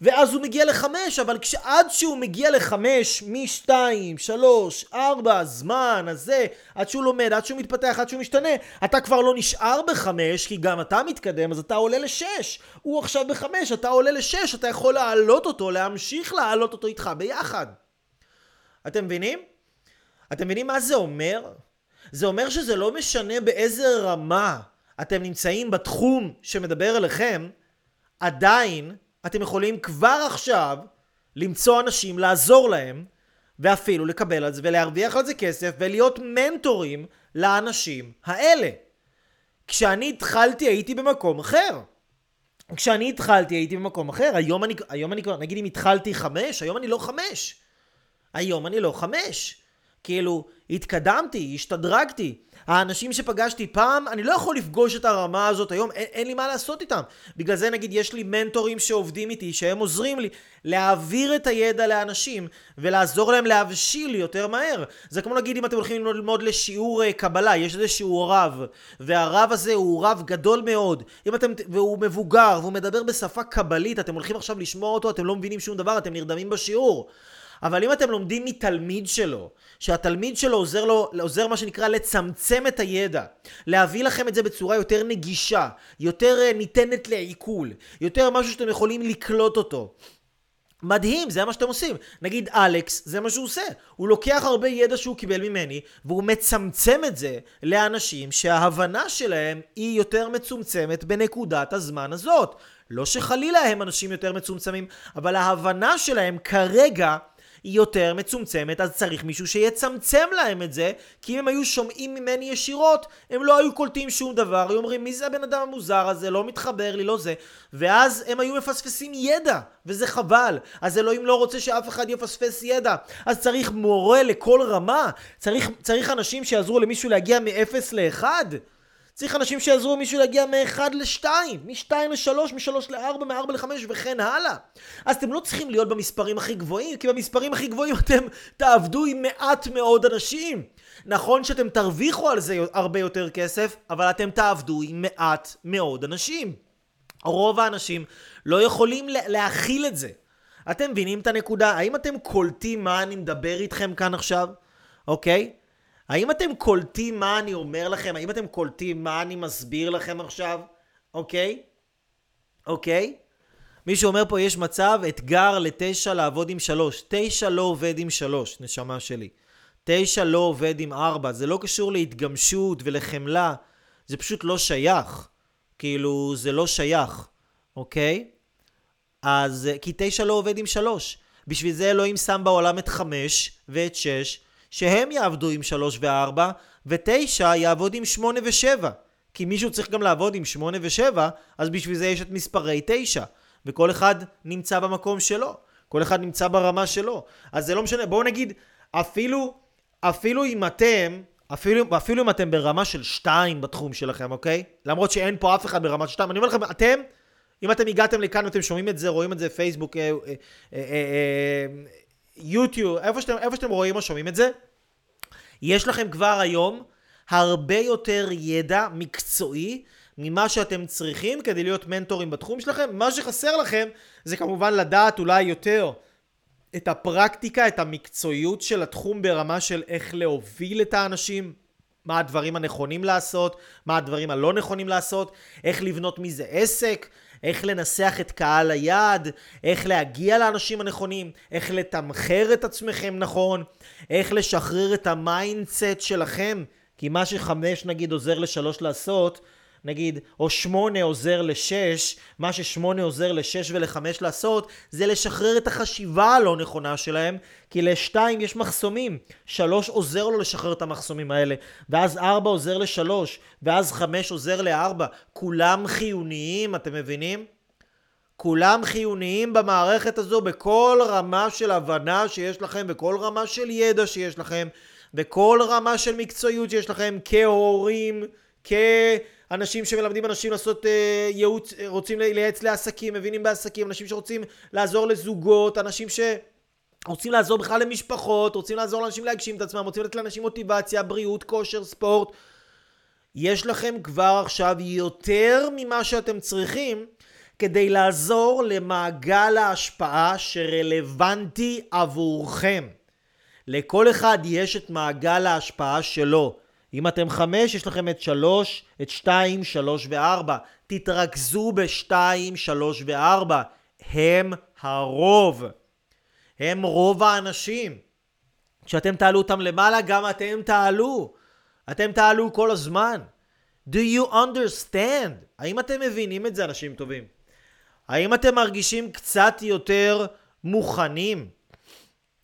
ואז הוא מגיע לחמש, אבל עד שהוא מגיע לחמש, משתיים, שלוש, ארבע, זמן הזה, עד שהוא לומד, עד שהוא מתפתח, עד שהוא משתנה, אתה כבר לא נשאר בחמש, כי גם אתה מתקדם, אז אתה עולה לשש. הוא עכשיו בחמש, אתה עולה לשש, אתה יכול להעלות אותו, להמשיך להעלות אותו איתך ביחד. אתם מבינים? אתם מבינים מה זה אומר? זה אומר שזה לא משנה באיזה רמה אתם נמצאים בתחום שמדבר אליכם, עדיין אתם יכולים כבר עכשיו למצוא אנשים, לעזור להם, ואפילו לקבל על זה ולהרוויח על זה כסף ולהיות מנטורים לאנשים האלה. כשאני התחלתי הייתי במקום אחר. כשאני התחלתי הייתי במקום אחר. היום אני, היום אני כבר, נגיד אם התחלתי חמש, היום אני לא חמש. היום אני לא חמש. כאילו, התקדמתי, השתדרגתי. האנשים שפגשתי פעם, אני לא יכול לפגוש את הרמה הזאת היום, אין, אין לי מה לעשות איתם. בגלל זה נגיד יש לי מנטורים שעובדים איתי, שהם עוזרים לי להעביר את הידע לאנשים ולעזור להם להבשיל יותר מהר. זה כמו נגיד אם אתם הולכים ללמוד לשיעור uh, קבלה, יש איזשהו רב, והרב הזה הוא רב גדול מאוד, אם אתם, והוא מבוגר, והוא מדבר בשפה קבלית, אתם הולכים עכשיו לשמוע אותו, אתם לא מבינים שום דבר, אתם נרדמים בשיעור. אבל אם אתם לומדים מתלמיד שלו, שהתלמיד שלו עוזר לו, עוזר מה שנקרא לצמצם את הידע, להביא לכם את זה בצורה יותר נגישה, יותר אה, ניתנת לעיכול, יותר משהו שאתם יכולים לקלוט אותו. מדהים, זה מה שאתם עושים. נגיד אלכס, זה מה שהוא עושה. הוא לוקח הרבה ידע שהוא קיבל ממני, והוא מצמצם את זה לאנשים שההבנה שלהם היא יותר מצומצמת בנקודת הזמן הזאת. לא שחלילה הם אנשים יותר מצומצמים, אבל ההבנה שלהם כרגע היא יותר מצומצמת, אז צריך מישהו שיצמצם להם את זה, כי אם הם היו שומעים ממני ישירות, הם לא היו קולטים שום דבר, היו אומרים, מי זה הבן אדם המוזר הזה, לא מתחבר לי, לא זה, ואז הם היו מפספסים ידע, וזה חבל. אז אלוהים לא רוצה שאף אחד יפספס ידע. אז צריך מורה לכל רמה, צריך, צריך אנשים שיעזרו למישהו להגיע מ-0 ל-1. צריך אנשים שיעזרו מישהו להגיע מ-1 ל-2, מ-2 ל-3, מ-3 ל-4, מ-4 ל-5 וכן הלאה. אז אתם לא צריכים להיות במספרים הכי גבוהים, כי במספרים הכי גבוהים אתם תעבדו עם מעט מאוד אנשים. נכון שאתם תרוויחו על זה הרבה יותר כסף, אבל אתם תעבדו עם מעט מאוד אנשים. רוב האנשים לא יכולים להכיל את זה. אתם מבינים את הנקודה? האם אתם קולטים מה אני מדבר איתכם כאן עכשיו? אוקיי? האם אתם קולטים מה אני אומר לכם? האם אתם קולטים מה אני מסביר לכם עכשיו? אוקיי? אוקיי? מישהו אומר פה יש מצב, אתגר לתשע לעבוד עם שלוש. תשע לא עובד עם שלוש, נשמה שלי. תשע לא עובד עם ארבע. זה לא קשור להתגמשות ולחמלה. זה פשוט לא שייך. כאילו, זה לא שייך, אוקיי? אז, כי תשע לא עובד עם שלוש. בשביל זה אלוהים שם בעולם את חמש ואת שש שהם יעבדו עם 3 ו-4, ו-9 יעבוד עם 8 ו-7. כי מישהו צריך גם לעבוד עם 8 ו-7, אז בשביל זה יש את מספרי 9. וכל אחד נמצא במקום שלו. כל אחד נמצא ברמה שלו. אז זה לא משנה, בואו נגיד, אפילו, אפילו אם אתם, אפילו, אפילו אם אתם ברמה של 2 בתחום שלכם, אוקיי? למרות שאין פה אף אחד ברמה של 2, אני אומר לכם, אתם, אם אתם הגעתם לכאן ואתם שומעים את זה, רואים את זה פייסבוק, אה, אה, אה, אה, יוטיוב, איפה שאתם, איפה שאתם רואים או שומעים את זה, יש לכם כבר היום הרבה יותר ידע מקצועי ממה שאתם צריכים כדי להיות מנטורים בתחום שלכם. מה שחסר לכם זה כמובן לדעת אולי יותר את הפרקטיקה, את המקצועיות של התחום ברמה של איך להוביל את האנשים, מה הדברים הנכונים לעשות, מה הדברים הלא נכונים לעשות, איך לבנות מזה עסק, איך לנסח את קהל היעד, איך להגיע לאנשים הנכונים, איך לתמחר את עצמכם נכון, איך לשחרר את ה mindset שלכם, כי מה שחמש נגיד עוזר לשלוש לעשות, נגיד, או שמונה עוזר לשש, מה ששמונה עוזר לשש ולחמש לעשות, זה לשחרר את החשיבה הלא נכונה שלהם, כי לשתיים יש מחסומים. שלוש עוזר לו לשחרר את המחסומים האלה, ואז ארבע עוזר לשלוש, ואז חמש עוזר לארבע. כולם חיוניים, אתם מבינים? כולם חיוניים במערכת הזו בכל רמה של הבנה שיש לכם, בכל רמה של ידע שיש לכם, בכל רמה של מקצועיות שיש לכם כהורים, כ... אנשים שמלמדים אנשים לעשות אה, ייעוץ, אה, רוצים לייעץ לעסקים, מבינים בעסקים, אנשים שרוצים לעזור לזוגות, אנשים ש... רוצים לעזור בכלל למשפחות, רוצים לעזור לאנשים להגשים את עצמם, רוצים לתת לאנשים מוטיבציה, בריאות, כושר, ספורט. יש לכם כבר עכשיו יותר ממה שאתם צריכים כדי לעזור למעגל ההשפעה שרלוונטי עבורכם. לכל אחד יש את מעגל ההשפעה שלו. אם אתם חמש, יש לכם את שלוש, את שתיים, שלוש וארבע. תתרכזו בשתיים, שלוש וארבע. הם הרוב. הם רוב האנשים. כשאתם תעלו אותם למעלה, גם אתם תעלו. אתם תעלו כל הזמן. Do you understand? האם אתם מבינים את זה, אנשים טובים? האם אתם מרגישים קצת יותר מוכנים?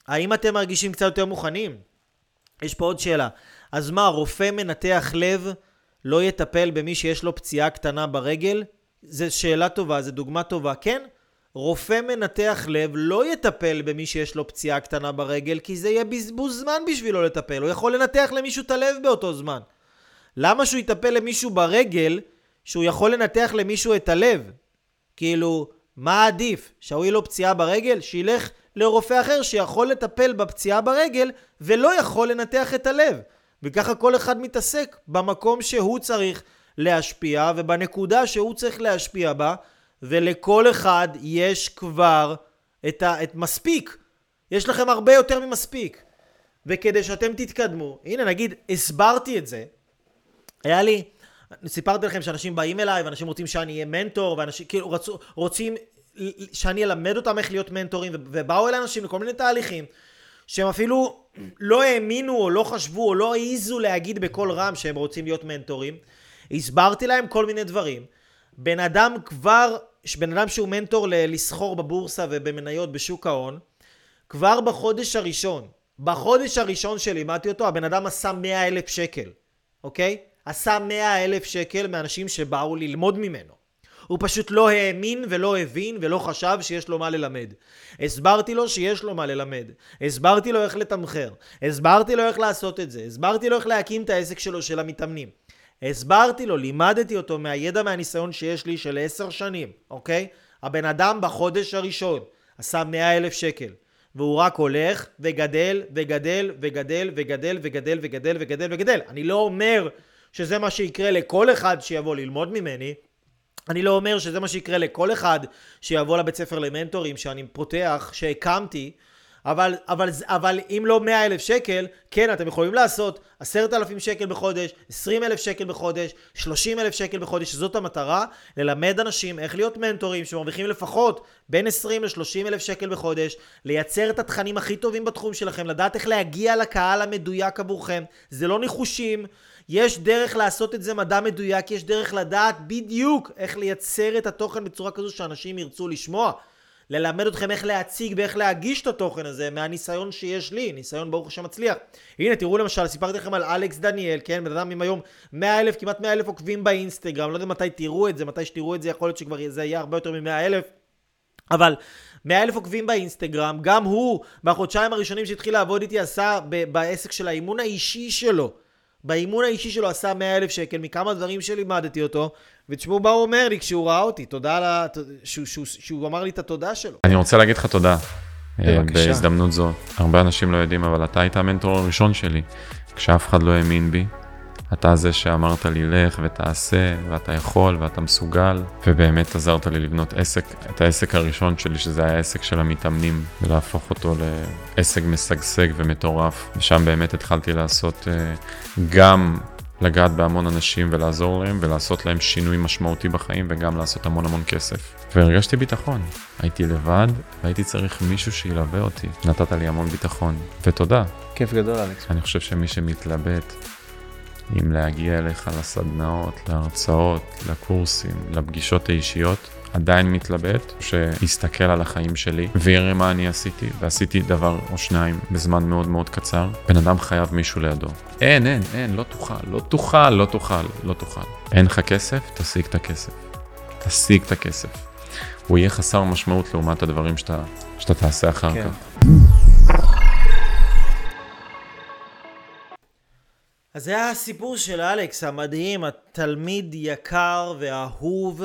האם אתם מרגישים קצת יותר מוכנים? יש פה עוד שאלה. אז מה, רופא מנתח לב לא יטפל במי שיש לו פציעה קטנה ברגל? זו שאלה טובה, זו דוגמה טובה. כן, רופא מנתח לב לא יטפל במי שיש לו פציעה קטנה ברגל, כי זה יהיה בזבוז זמן בשבילו לטפל. הוא יכול לנתח למישהו את הלב באותו זמן. למה שהוא יטפל למישהו ברגל, שהוא יכול לנתח למישהו את הלב? כאילו, מה עדיף? שההוא יהיה לו פציעה ברגל? שילך לרופא אחר שיכול לטפל בפציעה ברגל ולא יכול לנתח את הלב. וככה כל אחד מתעסק במקום שהוא צריך להשפיע ובנקודה שהוא צריך להשפיע בה ולכל אחד יש כבר את, ה, את מספיק. יש לכם הרבה יותר ממספיק. וכדי שאתם תתקדמו, הנה נגיד הסברתי את זה, היה לי, סיפרתי לכם שאנשים באים אליי ואנשים רוצים שאני אהיה מנטור ואנשים כאילו רצו, רוצים שאני אלמד אותם איך להיות מנטורים ובאו אליי אנשים לכל מיני תהליכים שהם אפילו לא האמינו או לא חשבו או לא העיזו להגיד בקול רם שהם רוצים להיות מנטורים. הסברתי להם כל מיני דברים. בן אדם כבר, בן אדם שהוא מנטור לסחור בבורסה ובמניות בשוק ההון, כבר בחודש הראשון, בחודש הראשון שלימדתי אותו, הבן אדם עשה 100 אלף שקל, אוקיי? עשה 100 אלף שקל מאנשים שבאו ללמוד ממנו. הוא פשוט לא האמין ולא הבין ולא חשב שיש לו מה ללמד. הסברתי לו שיש לו מה ללמד. הסברתי לו איך לתמחר. הסברתי לו איך לעשות את זה. הסברתי לו איך להקים את העסק שלו של המתאמנים. הסברתי לו, לימדתי אותו מהידע מהניסיון שיש לי של עשר שנים, אוקיי? הבן אדם בחודש הראשון עשה מאה אלף שקל. והוא רק הולך וגדל וגדל וגדל וגדל וגדל וגדל וגדל וגדל. אני לא אומר שזה מה שיקרה לכל אחד שיבוא ללמוד ממני, אני לא אומר שזה מה שיקרה לכל אחד שיבוא לבית ספר למנטורים שאני פותח, שהקמתי, אבל, אבל, אבל אם לא 100 אלף שקל, כן, אתם יכולים לעשות 10,000 שקל בחודש, 20 אלף שקל בחודש, 30 אלף שקל בחודש, שזאת המטרה, ללמד אנשים איך להיות מנטורים שמרוויחים לפחות בין 20 ל-30 אלף שקל בחודש, לייצר את התכנים הכי טובים בתחום שלכם, לדעת איך להגיע לקהל המדויק עבורכם, זה לא ניחושים, יש דרך לעשות את זה מדע מדויק, יש דרך לדעת בדיוק איך לייצר את התוכן בצורה כזו שאנשים ירצו לשמוע. ללמד אתכם איך להציג ואיך להגיש את התוכן הזה מהניסיון שיש לי, ניסיון ברוך השם מצליח. הנה תראו למשל, סיפרתי לכם על אלכס דניאל, כן, בן אדם עם היום 100 אלף, כמעט 100 אלף עוקבים באינסטגרם, לא יודע מתי תראו את זה, מתי שתראו את זה, יכול להיות שכבר זה יהיה הרבה יותר מ-100 אלף, אבל 100 אלף עוקבים באינסטגרם, גם הוא בחודשיים הראשונים שהתחיל לעבוד איתי עשה בעסק של האימון האישי שלו. באימון האישי שלו עשה 100 אלף שקל מכמה דברים שלימדתי אותו, ותשמעו מה הוא אומר לי כשהוא ראה אותי, תודה על ה... שהוא, שהוא, שהוא אמר לי את התודה שלו. אני רוצה להגיד לך תודה. אה, בבקשה. בהזדמנות זו. הרבה אנשים לא יודעים, אבל אתה היית המנטור הראשון שלי. כשאף אחד לא האמין בי, אתה זה שאמרת לי לך ותעשה, ואתה יכול ואתה מסוגל, ובאמת עזרת לי לבנות עסק, את העסק הראשון שלי, שזה היה העסק של המתאמנים, ולהפוך אותו לעסק משגשג ומטורף, ושם באמת התחלתי לעשות uh, גם לגעת בהמון אנשים ולעזור להם ולעשות להם שינוי משמעותי בחיים וגם לעשות המון המון כסף. והרגשתי ביטחון. הייתי לבד והייתי צריך מישהו שילווה אותי. נתת לי המון ביטחון. ותודה. כיף גדול, אלכס. אני חושב שמי שמתלבט אם להגיע אליך לסדנאות, להרצאות, לקורסים, לפגישות האישיות, עדיין מתלבט, שיסתכל על החיים שלי ויראה מה אני עשיתי, ועשיתי דבר או שניים בזמן מאוד מאוד קצר, בן אדם חייב מישהו לידו. אין, אין, אין, לא תוכל, לא תוכל, לא תוכל, לא תוכל. אין לך כסף, תשיג את הכסף. תשיג את הכסף. הוא יהיה חסר משמעות לעומת הדברים שאתה, שאתה תעשה אחר כן. כך. אז זה הסיפור של אלכס המדהים, התלמיד יקר ואהוב.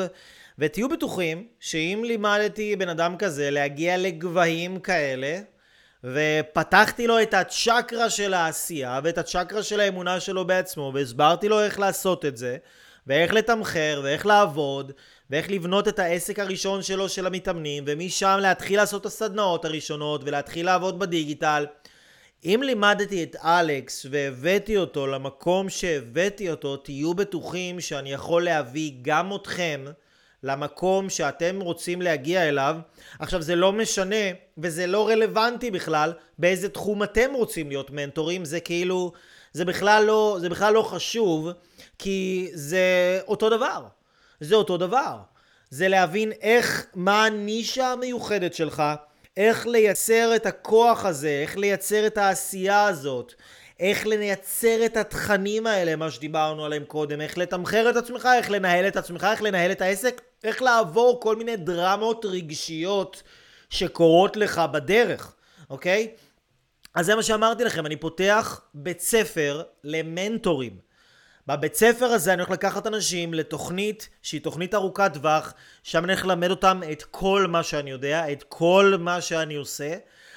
ותהיו בטוחים שאם לימדתי בן אדם כזה להגיע לגבהים כאלה, ופתחתי לו את הצ'קרה של העשייה ואת הצ'קרה של האמונה שלו בעצמו, והסברתי לו איך לעשות את זה, ואיך לתמחר, ואיך לעבוד, ואיך לבנות את העסק הראשון שלו של המתאמנים, ומשם להתחיל לעשות את הסדנאות הראשונות, ולהתחיל לעבוד בדיגיטל. אם לימדתי את אלכס והבאתי אותו למקום שהבאתי אותו, תהיו בטוחים שאני יכול להביא גם אתכם למקום שאתם רוצים להגיע אליו. עכשיו זה לא משנה וזה לא רלוונטי בכלל באיזה תחום אתם רוצים להיות מנטורים, זה כאילו, זה בכלל לא, זה בכלל לא חשוב, כי זה אותו דבר. זה אותו דבר. זה להבין איך, מה הנישה המיוחדת שלך, איך לייצר את הכוח הזה, איך לייצר את העשייה הזאת, איך לייצר את התכנים האלה, מה שדיברנו עליהם קודם, איך לתמחר את עצמך, איך לנהל את עצמך, איך לנהל את העסק, איך לעבור כל מיני דרמות רגשיות שקורות לך בדרך, אוקיי? אז זה מה שאמרתי לכם, אני פותח בית ספר למנטורים. בבית ספר הזה אני הולך לקחת אנשים לתוכנית שהיא תוכנית ארוכת טווח, שם אני הולך ללמד אותם את כל מה שאני יודע, את כל מה שאני עושה.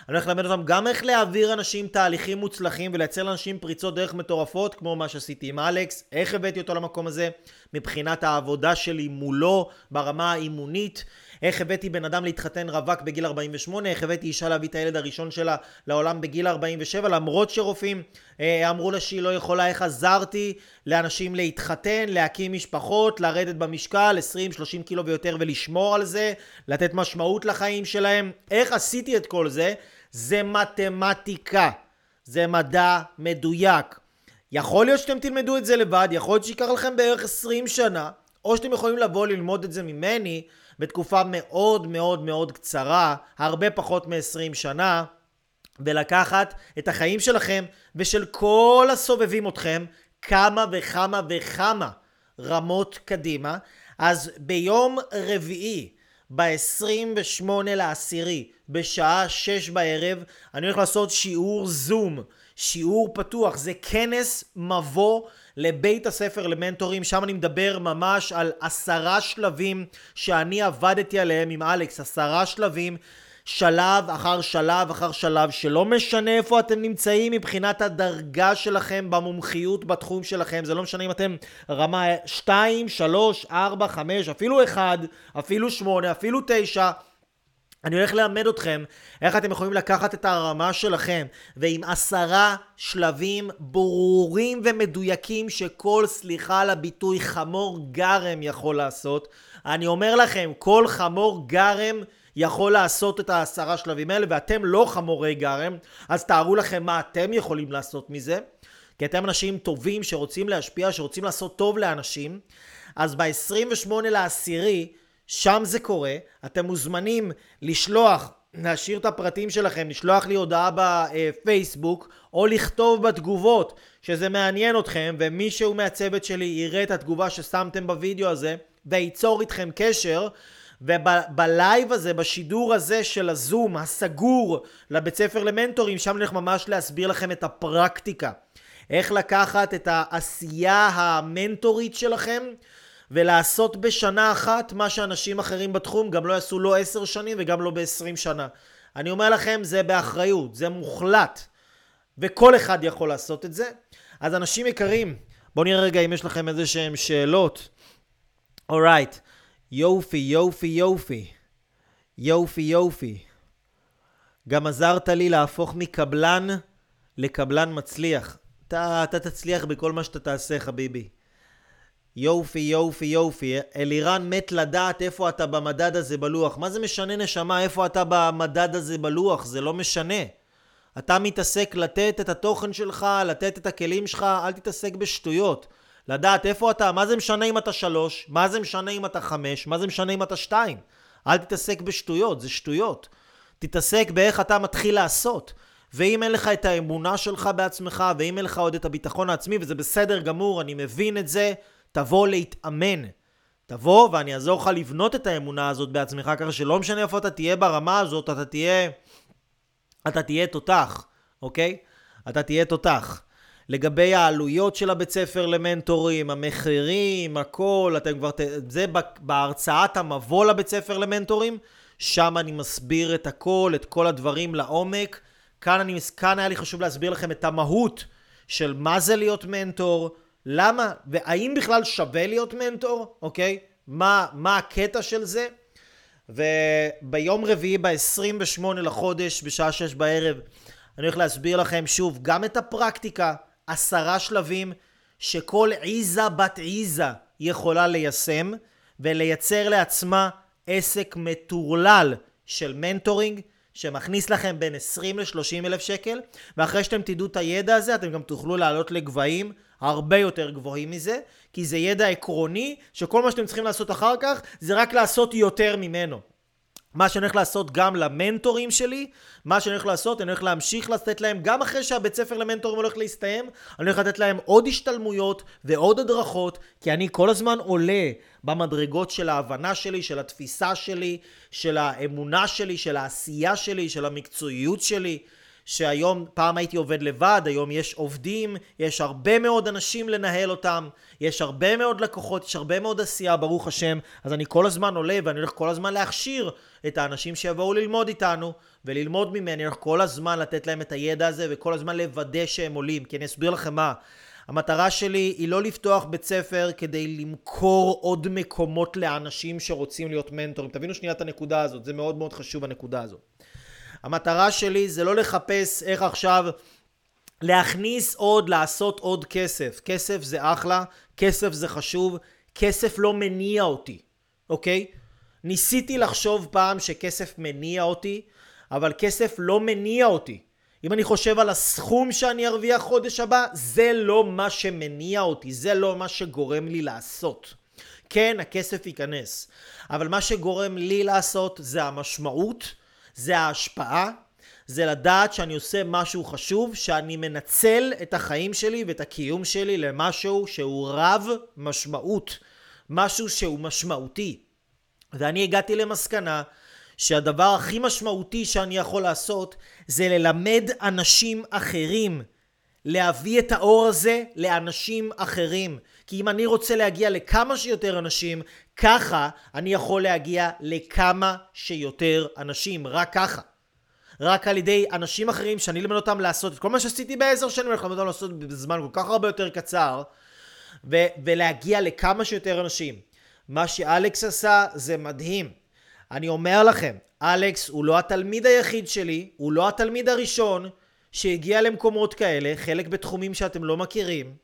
אני הולך ללמד אותם גם איך להעביר אנשים תהליכים מוצלחים ולייצר לאנשים פריצות דרך מטורפות כמו מה שעשיתי עם אלכס, איך הבאתי אותו למקום הזה מבחינת העבודה שלי מולו ברמה האימונית, איך הבאתי בן אדם להתחתן רווק בגיל 48, איך הבאתי אישה להביא את הילד הראשון שלה לעולם בגיל 47 למרות שרופאים אה, אמרו לה שהיא לא יכולה, איך עזרתי לאנשים להתחתן, להקים משפחות, לרדת במשקל 20-30 קילו ויותר ולשמור על זה, לתת משמעות לחיים שלהם, איך עשיתי את כל זה? זה מתמטיקה, זה מדע מדויק. יכול להיות שאתם תלמדו את זה לבד, יכול להיות שייקח לכם בערך 20 שנה, או שאתם יכולים לבוא ללמוד את זה ממני בתקופה מאוד מאוד מאוד קצרה, הרבה פחות מ-20 שנה, ולקחת את החיים שלכם ושל כל הסובבים אתכם כמה וכמה וכמה רמות קדימה. אז ביום רביעי, ב-28 לעשירי, בשעה שש בערב, אני הולך לעשות שיעור זום, שיעור פתוח, זה כנס מבוא לבית הספר למנטורים, שם אני מדבר ממש על עשרה שלבים שאני עבדתי עליהם עם אלכס, עשרה שלבים שלב אחר שלב אחר שלב, שלא משנה איפה אתם נמצאים מבחינת הדרגה שלכם במומחיות בתחום שלכם, זה לא משנה אם אתם רמה 2, 3, 4, 5, אפילו 1, אפילו 8, אפילו 9, אני הולך ללמד אתכם איך אתם יכולים לקחת את הרמה שלכם ועם עשרה שלבים ברורים ומדויקים שכל, סליחה על הביטוי, חמור גרם יכול לעשות. אני אומר לכם, כל חמור גרם יכול לעשות את העשרה שלבים האלה ואתם לא חמורי גרם, אז תארו לכם מה אתם יכולים לעשות מזה. כי אתם אנשים טובים שרוצים להשפיע, שרוצים לעשות טוב לאנשים. אז ב-28 לעשירי שם זה קורה, אתם מוזמנים לשלוח, להשאיר את הפרטים שלכם, לשלוח לי הודעה בפייסבוק, או לכתוב בתגובות שזה מעניין אתכם, ומישהו מהצוות שלי יראה את התגובה ששמתם בווידאו הזה, וייצור איתכם קשר. ובלייב הזה, בשידור הזה של הזום הסגור לבית ספר למנטורים, שם הולך ממש להסביר לכם את הפרקטיקה. איך לקחת את העשייה המנטורית שלכם ולעשות בשנה אחת מה שאנשים אחרים בתחום גם לא יעשו לא עשר שנים וגם לא בעשרים שנה. אני אומר לכם, זה באחריות, זה מוחלט, וכל אחד יכול לעשות את זה. אז אנשים יקרים, בואו נראה רגע אם יש לכם איזה שהן שאלות. אורייט. יופי, יופי, יופי. יופי, יופי. גם עזרת לי להפוך מקבלן לקבלן מצליח. אתה, אתה תצליח בכל מה שאתה תעשה, חביבי. יופי, יופי, יופי. אלירן מת לדעת איפה אתה במדד הזה בלוח. מה זה משנה, נשמה, איפה אתה במדד הזה בלוח? זה לא משנה. אתה מתעסק לתת את התוכן שלך, לתת את הכלים שלך, אל תתעסק בשטויות. לדעת איפה אתה, מה זה משנה אם אתה שלוש, מה זה משנה אם אתה חמש, מה זה משנה אם אתה שתיים. אל תתעסק בשטויות, זה שטויות. תתעסק באיך אתה מתחיל לעשות. ואם אין לך את האמונה שלך בעצמך, ואם אין לך עוד את הביטחון העצמי, וזה בסדר גמור, אני מבין את זה, תבוא להתאמן. תבוא ואני אעזור לך לבנות את האמונה הזאת בעצמך, ככה שלא משנה איפה אתה תהיה ברמה הזאת, אתה תהיה... אתה תהיה תותח, אוקיי? אתה תהיה תותח. לגבי העלויות של הבית ספר למנטורים, המחירים, הכל, אתם כבר... זה בהרצאת המבוא לבית ספר למנטורים, שם אני מסביר את הכל, את כל הדברים לעומק. כאן, אני, כאן היה לי חשוב להסביר לכם את המהות של מה זה להיות מנטור, למה, והאם בכלל שווה להיות מנטור, אוקיי? מה, מה הקטע של זה? וביום רביעי, ב-28 לחודש, בשעה 6 בערב, אני הולך להסביר לכם שוב גם את הפרקטיקה, עשרה שלבים, שכל עיזה בת עיזה יכולה ליישם, ולייצר לעצמה עסק מטורלל של מנטורינג, שמכניס לכם בין 20 ל-30 אלף שקל, ואחרי שאתם תדעו את הידע הזה, אתם גם תוכלו לעלות לגבהים הרבה יותר גבוהים מזה, כי זה ידע עקרוני, שכל מה שאתם צריכים לעשות אחר כך, זה רק לעשות יותר ממנו. מה שאני הולך לעשות גם למנטורים שלי, מה שאני הולך לעשות, אני הולך להמשיך לתת להם, גם אחרי שהבית ספר למנטורים הולך להסתיים, אני הולך לתת להם עוד השתלמויות ועוד הדרכות, כי אני כל הזמן עולה במדרגות של ההבנה שלי, של התפיסה שלי, של האמונה שלי, של העשייה שלי, של המקצועיות שלי. שהיום, פעם הייתי עובד לבד, היום יש עובדים, יש הרבה מאוד אנשים לנהל אותם, יש הרבה מאוד לקוחות, יש הרבה מאוד עשייה, ברוך השם, אז אני כל הזמן עולה ואני הולך כל הזמן להכשיר את האנשים שיבואו ללמוד איתנו וללמוד ממני, אני הולך כל הזמן לתת להם את הידע הזה וכל הזמן לוודא שהם עולים, כי אני אסביר לכם מה. המטרה שלי היא לא לפתוח בית ספר כדי למכור עוד מקומות לאנשים שרוצים להיות מנטורים. תבינו שנייה את הנקודה הזאת, זה מאוד מאוד חשוב הנקודה הזאת. המטרה שלי זה לא לחפש איך עכשיו להכניס עוד, לעשות עוד כסף. כסף זה אחלה, כסף זה חשוב, כסף לא מניע אותי, אוקיי? ניסיתי לחשוב פעם שכסף מניע אותי, אבל כסף לא מניע אותי. אם אני חושב על הסכום שאני ארוויח חודש הבא, זה לא מה שמניע אותי, זה לא מה שגורם לי לעשות. כן, הכסף ייכנס, אבל מה שגורם לי לעשות זה המשמעות זה ההשפעה, זה לדעת שאני עושה משהו חשוב, שאני מנצל את החיים שלי ואת הקיום שלי למשהו שהוא רב משמעות, משהו שהוא משמעותי. ואני הגעתי למסקנה שהדבר הכי משמעותי שאני יכול לעשות זה ללמד אנשים אחרים, להביא את האור הזה לאנשים אחרים. כי אם אני רוצה להגיע לכמה שיותר אנשים, ככה אני יכול להגיע לכמה שיותר אנשים, רק ככה. רק על ידי אנשים אחרים שאני אלמד אותם לעשות את כל מה שעשיתי בעשר שנים, אני אלמד אותם לעשות בזמן כל כך הרבה יותר קצר, ו- ולהגיע לכמה שיותר אנשים. מה שאלכס עשה זה מדהים. אני אומר לכם, אלכס הוא לא התלמיד היחיד שלי, הוא לא התלמיד הראשון שהגיע למקומות כאלה, חלק בתחומים שאתם לא מכירים.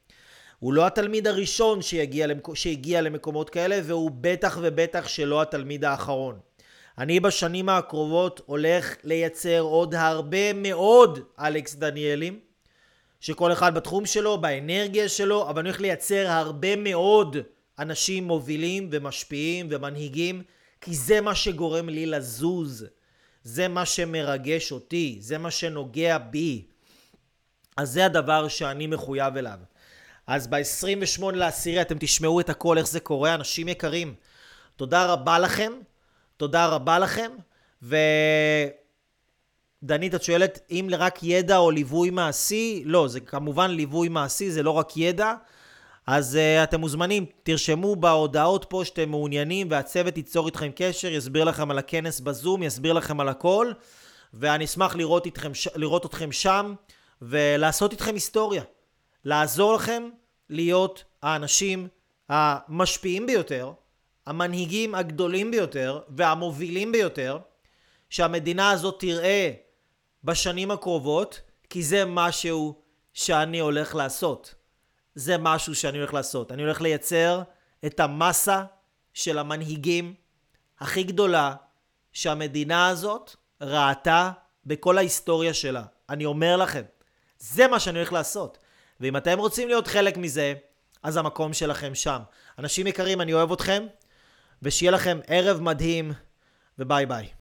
הוא לא התלמיד הראשון שהגיע, למק... שהגיע למקומות כאלה, והוא בטח ובטח שלא התלמיד האחרון. אני בשנים הקרובות הולך לייצר עוד הרבה מאוד אלכס דניאלים, שכל אחד בתחום שלו, באנרגיה שלו, אבל אני הולך לייצר הרבה מאוד אנשים מובילים ומשפיעים ומנהיגים, כי זה מה שגורם לי לזוז. זה מה שמרגש אותי, זה מה שנוגע בי. אז זה הדבר שאני מחויב אליו. אז ב-28 לעשירי אתם תשמעו את הכל, איך זה קורה, אנשים יקרים. תודה רבה לכם, תודה רבה לכם, ודנית, את שואלת אם רק ידע או ליווי מעשי? לא, זה כמובן ליווי מעשי, זה לא רק ידע. אז uh, אתם מוזמנים, תרשמו בהודעות פה שאתם מעוניינים והצוות ייצור איתכם קשר, יסביר לכם על הכנס בזום, יסביר לכם על הכל ואני אשמח לראות, איתכם, לראות אתכם שם ולעשות איתכם היסטוריה. לעזור לכם להיות האנשים המשפיעים ביותר, המנהיגים הגדולים ביותר והמובילים ביותר שהמדינה הזאת תראה בשנים הקרובות, כי זה משהו שאני הולך לעשות. זה משהו שאני הולך לעשות. אני הולך לייצר את המסה של המנהיגים הכי גדולה שהמדינה הזאת ראתה בכל ההיסטוריה שלה. אני אומר לכם, זה מה שאני הולך לעשות. ואם אתם רוצים להיות חלק מזה, אז המקום שלכם שם. אנשים יקרים, אני אוהב אתכם, ושיהיה לכם ערב מדהים, וביי ביי.